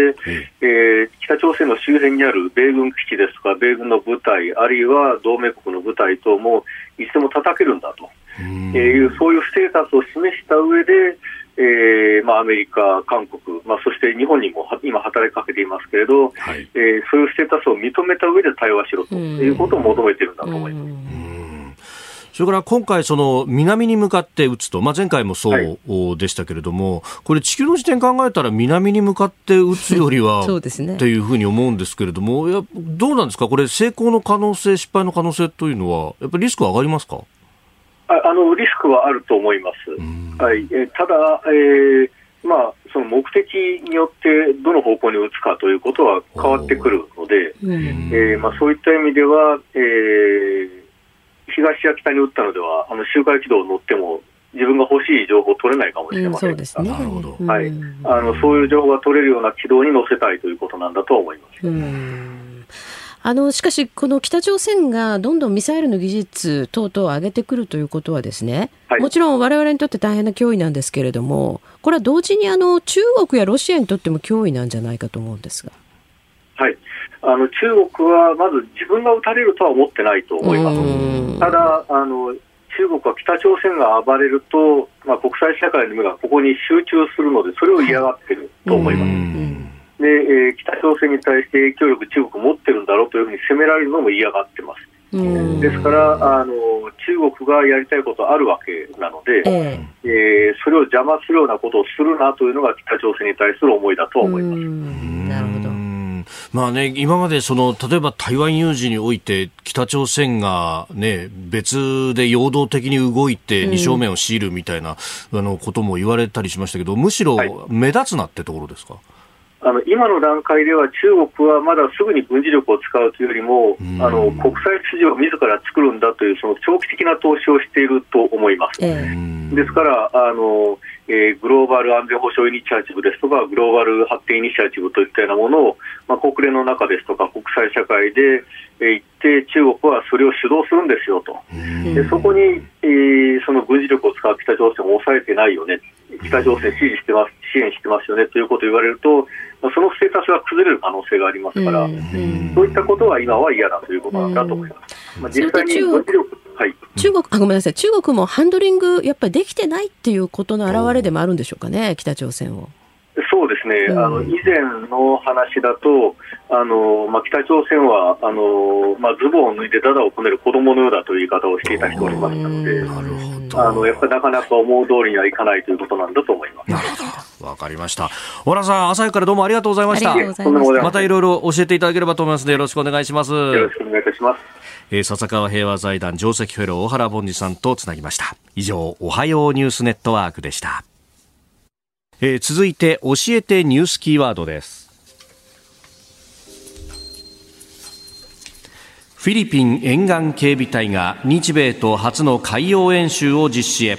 えー、北朝鮮の周辺にある米軍基地ですとか、米軍の部隊、あるいは同盟国の部隊等もいつでも叩けるんだと。いう、そういうステータスを示した上で、えーまあ、アメリカ、韓国、まあ、そして日本にも今、働きかけていますけれど、はい、えー、そういうステータスを認めた上で対話しろということを求めているんだと思います。それから今回、その南に向かって撃つと、まあ、前回もそうでしたけれども、はい、これ、地球の視点考えたら、南に向かって撃つよりは そうですね、っていうふうに思うんですけれども、やどうなんですか、これ、成功の可能性、失敗の可能性というのは、やっぱりリスクは上がりますか？ああのリスクはあると思います。はい、えただ、えーまあ、その目的によってどの方向に打つかということは変わってくるので、えー、まあ、そういった意味では、えー、東や北に打ったのでは、あの周回軌道を乗っても、自分が欲しい情報を取れないかもしれません、うん、そうですね、はい、あのそういう情報が取れるような軌道に乗せたいということなんだと思います。あのしかし、この北朝鮮がどんどんミサイルの技術等々を上げてくるということはですね、はい、もちろん我々にとって大変な脅威なんですけれども、これは同時にあの中国やロシアにとっても脅威なんじゃないかと思うんですが。はいあの中国はまず自分が撃たれるとは思ってないと思います。ただあの中国は北朝鮮が暴れると、まあ、国際社会の目がここに集中するので、それを嫌がっていると思います。で、えー、北朝鮮に対して影響力、中国持ってるんだろうというふうに責められるのも嫌がってます。ですからあの、中国がやりたいことあるわけなので、えー、えー、それを邪魔するようなことをするなというのが北朝鮮に対する思いだと思います。なるほど。まあね、今までその、例えば台湾有事において、北朝鮮がね、別で陽動的に動いて二正面を強いるみたいな、うん、あのことも言われたりしましたけど、むしろ目立つなってところですか、はいあの今の段階では中国はまだすぐに軍事力を使うというよりも、あの国際秩序を自ら作るんだというその長期的な投資をしていると思います。ですからあの、えー、グローバル安全保障イニシアチブですとかグローバル発展イニシアチブといったようなものを、まあ、国連の中ですとか国際社会で、えー、一定中国はそれを主導するんですよと、でそこに、えー、その軍事力を使う北朝鮮を抑えてないよね、北朝鮮支持してます、支援してますよねということを言われると、そのステータスが崩れる可能性がありますから、そういったことは今は嫌だということなんだと思います。まあ、実際に軍事力はい、中国あごめんなさい、中国もハンドリング、やっぱりできてないっていうことの表れでもあるんでしょうかね、北朝鮮を。そうですね、うん、あの以前の話だと、あのまあ、北朝鮮はあの、まあ、ズボンを脱いでダダをこねる子供のようだという言い方をしていた人がいましたので、あのやっぱりなかなか思う通りにはいかないということなんだと思います。なるほどわかりました。小原さん、朝からどうもありがとうございました。またいろいろ教えていただければと思いますので、よろしくお願いします。よろしくお願いいたします。えー、笹川平和財団上席フェロー小原凡司さんとつなぎました以上おはようニュースネットワークでした、えー、続いて教えてニュースキーワードですフィリピン沿岸警備隊が日米と初の海洋演習を実施へ。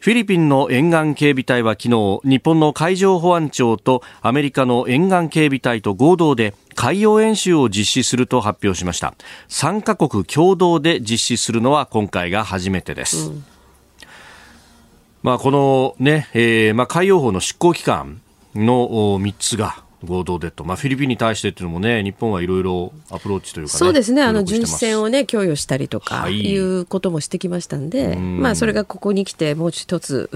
フィリピンの沿岸警備隊は昨日日本の海上保安庁とアメリカの沿岸警備隊と合同で海洋演習を実施すると発表しました。3カ国共同で実施するのは今回が初めてです、うん、まあ、このね、えーまあ、海洋法の執行機関の3つが合同でと、まあ、フィリピンに対してっていうのもね、日本はいろいろアプローチというか、ね、そうですね、あの巡視船をね、供与したりとかい。うこともしてきましたんで、はい、まあ、それがここに来て、もう一つ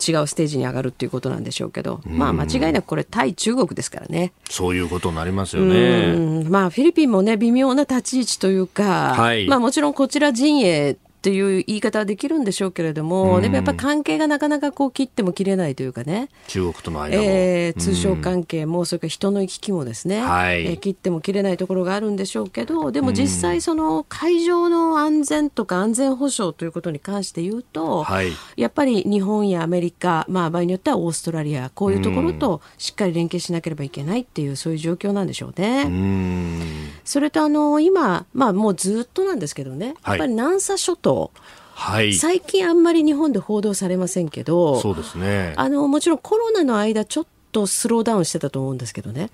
違うステージに上がるっていうことなんでしょうけど、まあ、間違いなくこれ、対中国ですからね。そういうことになりますよね。まあ、フィリピンもね、微妙な立ち位置というか、はい、まあ、もちろんこちら陣営っていう言い方はできるんでしょうけれども、でもやっぱり関係がなかなかこう切っても切れないというかね、中国との間も、えー、通商関係も、それから人の行き来もですね、はい、えー、切っても切れないところがあるんでしょうけど、でも実際、その海上の安全とか安全保障ということに関して言うと、はい、やっぱり日本やアメリカ、まあ、場合によってはオーストラリア、こういうところとしっかり連携しなければいけないっていう、そういう状況なんでしょうね。それとあの今、まあ、もうずっとなんですけどね、やっぱり南沙諸島、はい、最近あんまり日本で報道されませんけどそうですね。あのもちろんコロナの間ちょっとスローダウンしてたと思うんですけどね。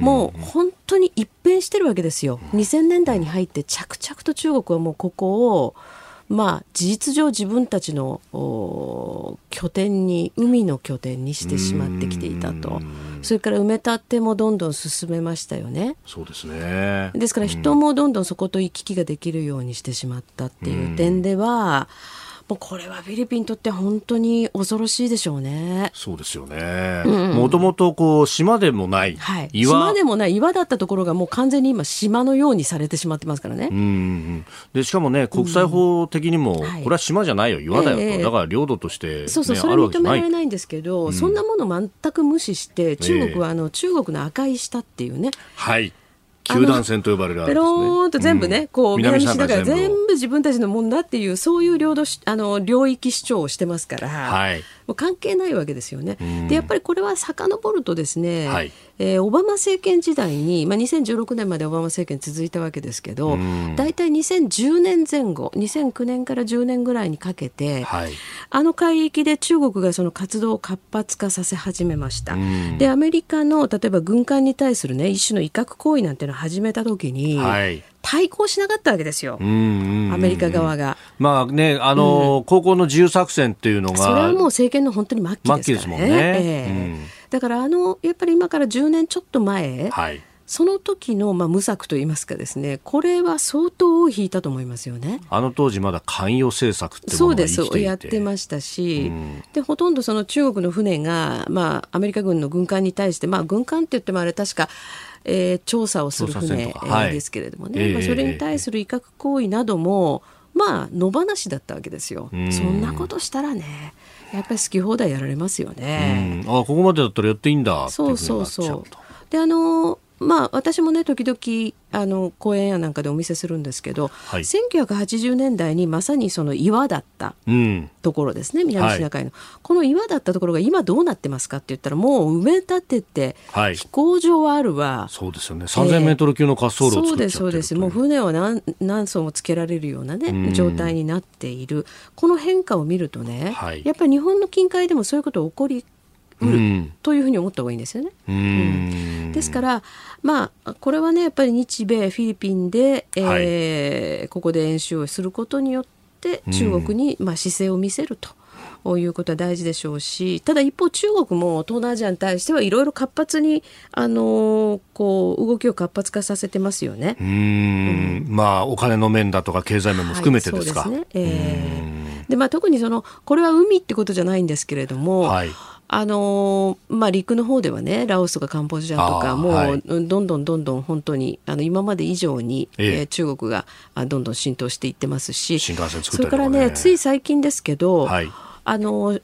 もう本当に一変してるわけですよ。2000年代に入って着々と中国はもうここをまあ、事実上自分たちの拠点に海の拠点にしてしまってきていたとそれから埋め立てもどんどん進めましたよね。そうですね。ですから人もどんどんそこと行き来ができるようにしてしまったっていう点では、もうこれはフィリピンにとって本当に恐ろしいでしょうね。そうですよね。もともとこう島でもない、はい、島でもない岩だったところがもう完全に今島のようにされてしまってますからね。うんでしかもね国際法的にも、これは島じゃないよ岩だよと、えー、だから領土として、ね、そうそうそれ認められないんですけど、うん、そんなもの全く無視して中国はあの、中国の赤い舌っていうね。はい球団戦と呼ばれる、ね、ペローンと全部ね、うん、こう南シナ海全部。自分たちのもんだっていうそういう領土あの領域主張をしてますから、はい、もう関係ないわけですよね。でやっぱりこれは遡るとですね、はい、えー、オバマ政権時代に、まあ、2016年までオバマ政権続いたわけですけど大体2010年前後2009年から10年ぐらいにかけて、はい、あの海域で中国がその活動を活発化させ始めました。でアメリカの例えば軍艦に対する、ね、一種の威嚇行為なんていうのを始めた時に、はい対抗しなかったわけですよ、アメリカ側が。まあね、あの、うん、高校の自由作戦っていうのが。それはもう政権の本当に末期ですからね。だからあの、やっぱり今から10年ちょっと前、はい、その時のまあ無策といいますかですね、これは相当引いたと思いますよね。あの当時まだ関与政策ってそうです。やってましたし、うん、でほとんどその中国の船がまあアメリカ軍の軍艦に対してまあ軍艦って言ってもあれ確かえー、調査をする船、はい、ですけれどもね、えー、まあ、それに対する威嚇行為なども、まあ野放しだったわけですよ。そんなことしたらねやっぱり好き放題やられますよね。あここまでだったらやっていいんだそうそうそう。であのまあ、私もね時々あの公園やなんかでお見せするんですけど、はい、1980年代にまさにその岩だったところですね、うん、南シナ海の、はい、この岩だったところが今どうなってますかって言ったらもう埋め立てて、はい、飛行場はあるわ。そうですよね。3000メートル級の滑走路をそうですそうです。もう船は何何艘もつけられるようなね状態になっている。この変化を見るとね、やっぱり日本の近海でもそういうこと起こりうるというふうに思った方がいいんですよね。うん、ですからまあこれはねやっぱり日米フィリピンで、えー、はい、ここで演習をすることによって中国に、まあ、姿勢を見せると。いうことは大事でしょうしただ一方中国も東南アジアに対してはいろいろ活発にあのこう動きを活発化させてますよね。うん、まあお金の面だとか経済面も含めてですか。はい、そうですね。えー、でまあ特にそのこれは海ってことじゃないんですけれども、はい、あのまあ、陸の方ではねラオスとかカンボジアとかもう、はい、どんどんどんどん本当にあの今まで以上に、ええ。中国がどんどん浸透していってますし、ね、それからねつい最近ですけど、はい、あの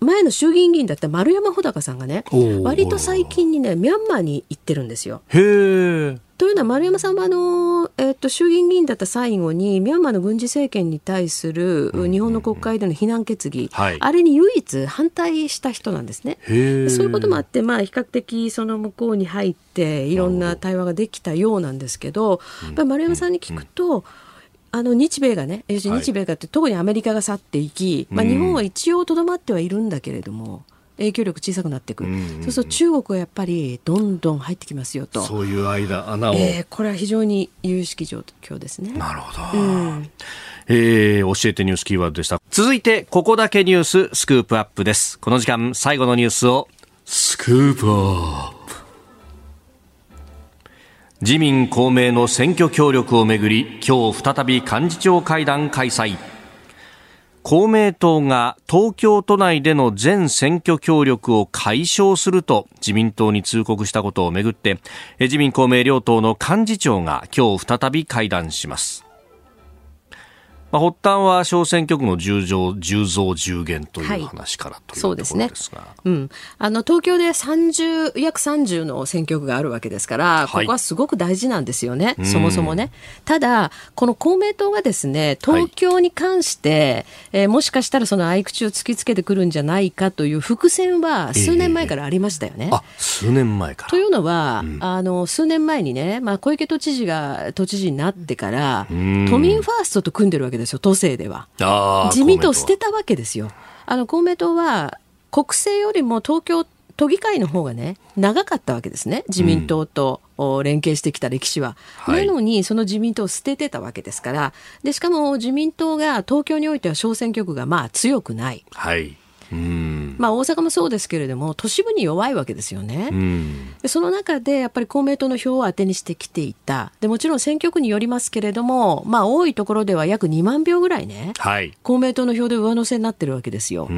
前の衆議院議員だった丸山穂高さんがね割と最近にねミャンマーに行ってるんですよ。へというのは丸山さんはあの、えっと、衆議院議員だった最後にミャンマーの軍事政権に対する日本の国会での非難決議、はい、あれに唯一反対した人なんですね。そういうこともあって、まあ、比較的その向こうに入っていろんな対話ができたようなんですけど、丸山さんに聞くと、あの日米がね、要するに日米がって、特にアメリカが去っていき、まあ、日本は一応とどまってはいるんだけれども。影響力小さくなっていく、うんうんうん、そうすると中国はやっぱりどんどん入ってきますよと。そういう間穴を、えー、これは非常に有識状況ですね。なるほど、うん、えー、教えてニュースキーワードでした。続いてここだけニューススクープアップです。この時間最後のニュースをスクープアップ。自民公明の選挙協力をめぐり今日再び幹事長会談開催公明党が東京都内での全選挙協力を解消すると自民党に通告したことをめぐって自民公明両党の幹事長が今日再び会談します。まあ、発端は小選挙区の10増 ,10 増10減という話から、はい、というところですが、すねうん、あの東京で30約30の選挙区があるわけですから、ここはすごく大事なんですよね、そもそもね。ただ、この公明党がですね東京に関して、はい、えー、もしかしたらその合口を突きつけてくるんじゃないかという伏線は数年前からありましたよね。えー、数年前から。というのは、うん、あの数年前にね、まあ、小池都知事が都知事になってから、都民ファーストと組んでるわけですよ、都政では。自民党を捨てたわけですよ。あの公明党は国政よりも東京都議会の方がね長かったわけですね。自民党と、連携してきた歴史は、なのにその自民党を捨ててたわけですから。でしかも自民党が東京においては小選挙区がまあ強くない。はいまあ、大阪もそうですけれども都市部に弱いわけですよね。でその中でやっぱり公明党の票を当てにしてきていたでもちろん選挙区によりますけれども、まあ、多いところでは約2万票ぐらいね、はい、公明党の票で上乗せになってるわけですよ。こ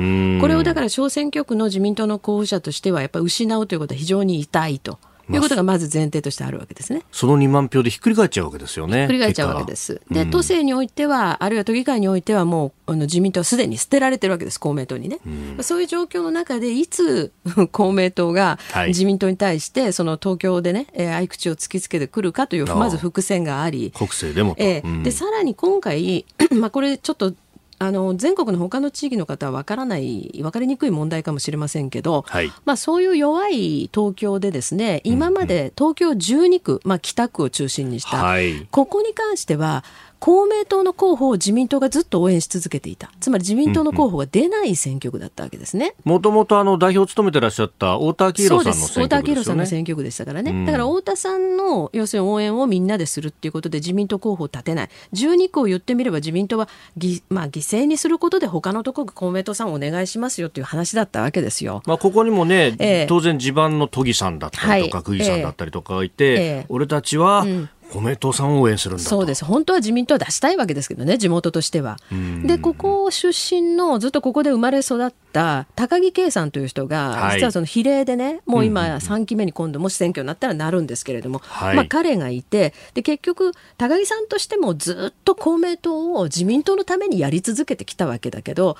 れをだから小選挙区の自民党の候補者としてはやっぱり失うということは非常に痛いと。いうことがまず前提としてあるわけですね。その2万票でひっくり返っちゃうわけですよね。ひっくり返っちゃうわけです。で、都政においては、あるいは都議会においては、もうあの自民党はすでに捨てられてるわけです、公明党にね。うん、そういう状況の中で、いつ 公明党が自民党に対して、その東京でね、えー、合口を突きつけてくるかという、まず伏線があり。国政でもえー、で、さらに今回、まあこれちょっとあの全国の他の地域の方は分からない分かりにくい問題かもしれませんけど、はい、まあ、そういう弱い東京でですね今まで東京12区、まあ、北区を中心にした、はい、ここに関しては公明党の候補を自民党がずっと応援し続けていた、つまり自民党の候補が出ない選挙区だったわけですね。もともと代表を務めてらっしゃった太田昭宏さんの選挙区ですさんの選挙区でしたからね。うん、だから太田さんの要するに応援をみんなでするっていうことで自民党候補を立てない。12区を言ってみれば自民党はぎ、まあ、犠牲にすることで他のところ公明党さんお願いしますよっていう話だったわけですよ。まあ、ここにもね、えー、当然地盤の都議さんだったりとか、区議さんだったりとかがいて、えー、俺たちは、うん公明党さんを応援するんだそうです。本当は自民党は出したいわけですけどね地元としては。でここ出身のずっとここで生まれ育った高木圭さんという人が、はい、実はその比例でねもう今3期目に今度もし選挙になったらなるんですけれども、はい、まあ、彼がいてで結局高木さんとしてもずっと公明党を自民党のためにやり続けてきたわけだけど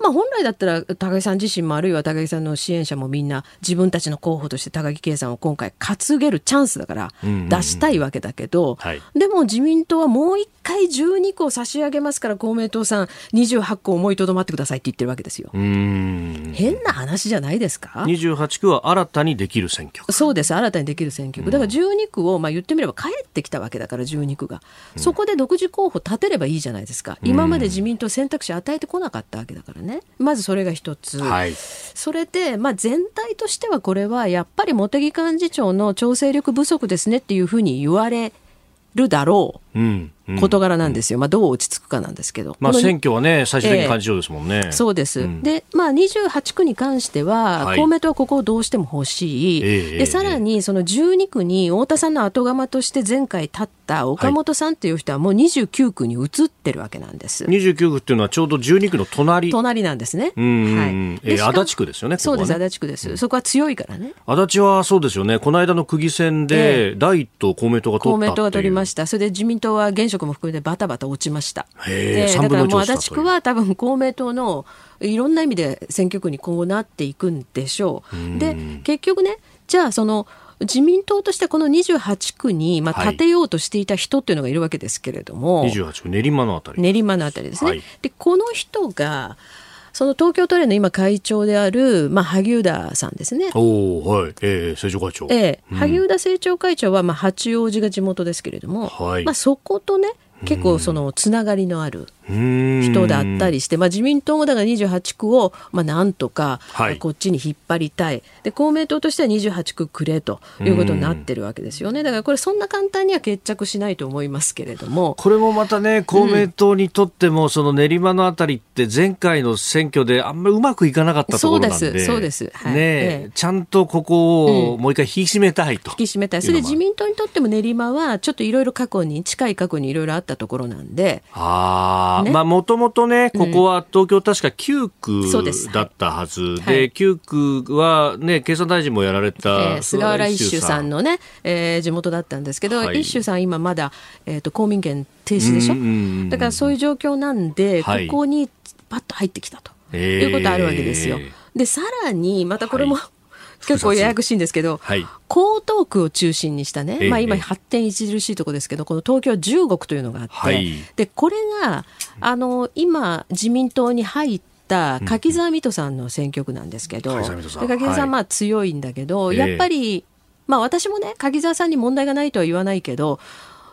まあ、本来だったら高木さん自身もあるいは高木さんの支援者もみんな自分たちの候補として高木圭さんを今回担げるチャンスだから出したいわけだけど、はい、でも自民党はもう一回12個差し上げますから公明党さん28個思いとどまってくださいって言ってるわけですよ。変な話じゃないですか。28区は新たにできる選挙区。そうです。新たにできる選挙区。だから12区を、まあ、言ってみれば帰ってきたわけだから12区が、そこで独自候補立てればいいじゃないですか。今まで自民党選択肢与えてこなかったわけだからね。ね。まずそれが一つ、はい、それで、まあ、全体としてはこれはやっぱり茂木幹事長の調整力不足ですねっていうふうに言われるだろう。うん事柄なんですよ、まあ、どう落ち着くかなんですけど、まあ、選挙はね、最終的に幹事長ですもんね。えー、そうです、うん、で、まあ、28区に関しては、はい、公明党はここをどうしても欲しい、えー、でさらにその12区に太田さんの後釜として前回立った岡本さんという人は、もう29区に移ってるわけなんです、はい、29区っていうのは、ちょうど12区の隣。隣なんですね、はい。えー、足立区ですよね、ね。そうです、足立区です、そこは強いからね。足立はそうですよね、この間の区議選で、第一党、公明党が取った公明党が取りました、それで自民党は現職も含めてバタバタた落ちました。でだからもう足立区は多分公明党のいろんな意味で選挙区に今後なっていくんでしょう。で結局ねじゃあその自民党としてこの28区に、まあ、立てようとしていた人っていうのがいるわけですけれども、はい、28区練馬のあたり練馬のあたりですね、はい、でこの人がその東京都連の今会長である、まあ、萩生田さんですね。おはい、えー、政調会長。えー、萩生田政調会長は、まあ、八王子が地元ですけれども、はい、まあ、そことね、結構そのつながりのある人だったりして、まあ、自民党もだから28区をまあなんとかこっちに引っ張りたい、で公明党としては28区くれということになってるわけですよね。だからこれそんな簡単には決着しないと思いますけれども。これもまたね公明党にとってもその練馬のあたりって前回の選挙であんまりうまくいかなかったところなんで。そうです。そうです、はい、ね、ええ、ちゃんとここをもう一回引き締めたいと、引き締めたい。それで自民党にとっても練馬はちょっといろいろ過去に近い過去にいろいろあったところなんで。ああ、ね、まあもともとね、ここは東京確か9区だったはず。で、はい、9区はね、経産大臣もやられた、えー、菅原一秀さんのね、えー、地元だったんですけど、はい、一秀さん今まだ、えーと、公民権停止でしょ？だからそういう状況なんで、ここにパッと入ってきたと、いうことあるわけですよ。で、さらに、またこれも、結構ややこしいんですけど、はい、江東区を中心にしたね、まあ、今発展著しいところですけどこの東京15区というのがあって、はい、でこれがあの今自民党に入った柿沢水戸さんの選挙区なんですけど、うん、柿沢さんまあ強いんだけど、はい、やっぱり、まあ、私もね柿沢さんに問題がないとは言わないけど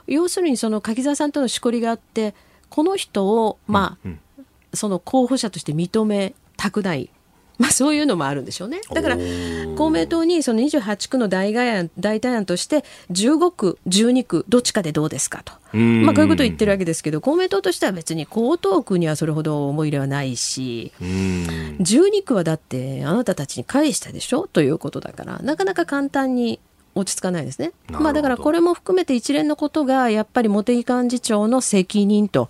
要するにその柿沢さんとのしこりがあってこの人をまあ、うんうん、その候補者として認めたくない まあ、そういうのもあるんでしょうね。だから公明党にその28区の代替案代替案として15区、12区どっちかでどうですかと、まあ、こういうことを言ってるわけですけど公明党としては別に江東区にはそれほど思い入れはないし12区はだってあなたたちに返したでしょ？ということだからなかなか簡単に落ち着かないですね。まあ、だからこれも含めて一連のことがやっぱり茂木幹事長の責任と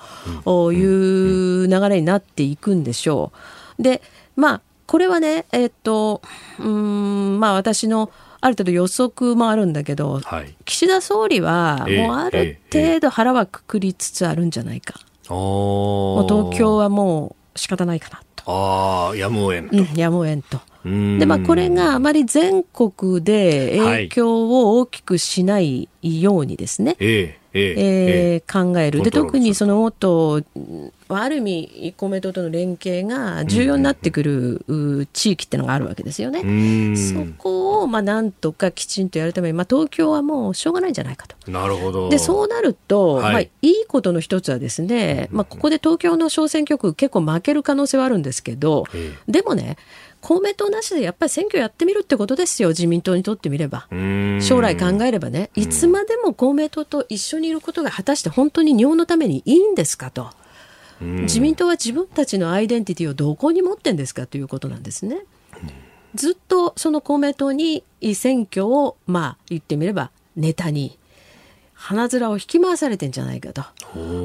いう流れになっていくんでしょう。でまあこれはね、えっと、うん、まあ私のある程度予測もあるんだけど、はい、岸田総理はもうある程度腹はくくりつつあるんじゃないか。えーえー、もう東京はもう仕方ないかなと。ああ、やむを得んと。うん、やむを得んと。でまあ、これがあまり全国で影響を大きくしないようにですね、はい、ええー、考える。で特にその元ある意味公明党との連携が重要になってくる地域っていうのがあるわけですよね。そこをまあなんとかきちんとやるために、まあ、東京はもうしょうがないんじゃないかと。なるほど。でそうなると、はい。まあ、いいことの一つはですね、まあ、ここで東京の小選挙区結構負ける可能性はあるんですけど、でもね公明党なしでやっぱり選挙やってみるってことですよ、自民党にとってみれば。将来考えればね、いつまでも公明党と一緒にいることが果たして本当に日本のためにいいんですかと。自民党は自分たちのアイデンティティをどこに持ってんですかということなんですね。ずっとその公明党に選挙を、まあ言ってみればネタに花面を引き回されてんじゃないかと、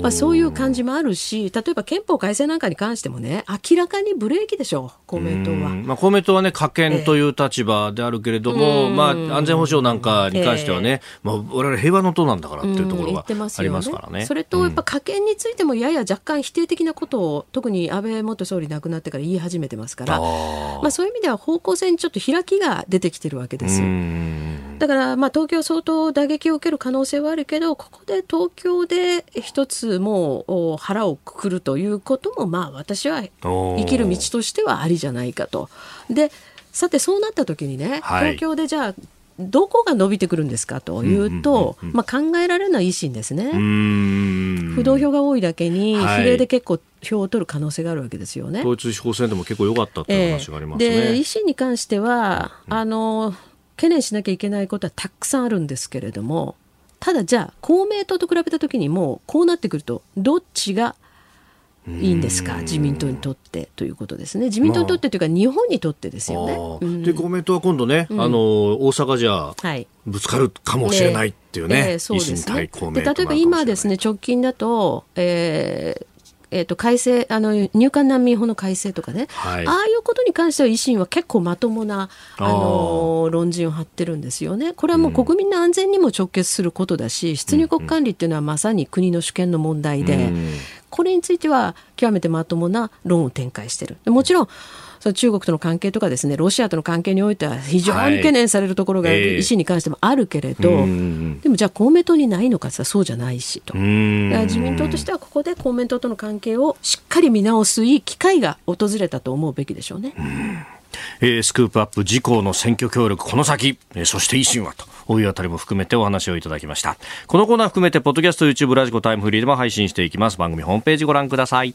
まあ、そういう感じもあるし例えば憲法改正なんかに関してもね明らかにブレーキでしょう公明党は、まあ、公明党はね可権という立場であるけれども、えー、まあ、安全保障なんかに関してはね、えー、まあ、我々平和の党なんだからっていうところがありますからね。ねそれとやっぱ可権についてもやや若干否定的なことを特に安倍元総理亡くなってから言い始めてますからまあ、そういう意味では方向性にちょっと開きが出てきてるわけです。だからまあ東京相当打撃を受ける可能性はあるけどここで東京で一つもう腹をくくるということもまあ私は生きる道としてはありじゃないかと。でさてそうなった時にね、はい、東京でじゃあどこが伸びてくるんですかというと、まあ、考えられるのは維新ですね。不動票が多いだけに、比例で結構票を取る可能性があるわけですよね。統一地方選でも結構良かったっていう話がありますね。えー、で維新に関しては、あの懸念しなきゃいけないことはたくさんあるんですけれどもただじゃあ公明党と比べた時にもうこうなってくるとどっちがいいんですか？自民党にとってということですね。自民党にとってというか、日本にとってですよね。で公明党は今度ね、あの大阪じゃぶつかるかもしれないっていうね、ねそうですね。で例えば今ですね。直近だと、えー、えー、と改正あの入管難民法の改正とかね、はい、ああいうことに関しては維新は結構まともなあの論陣を張ってるんですよね。これはもう国民の安全にも直結することだし、うん、出入国管理っていうのはまさに国の主権の問題で、うん、これについては極めてまともな論を展開してる。もちろんその中国との関係とかですねロシアとの関係においては非常に懸念されるところが、維新に関してもあるけれど、えー、でもじゃあ公明党にないのかそうじゃないしと。自民党としてはここで公明党との関係をしっかり見直すいい機会が訪れたと思うべきでしょうね。えー、スクープアップ自公の選挙協力この先、えー、そして維新はというあたりも含めてお話をいただきました。このコーナー含めてポッドキャスト YouTube ラジコタイムフリーでも配信していきます。番組ホームページご覧ください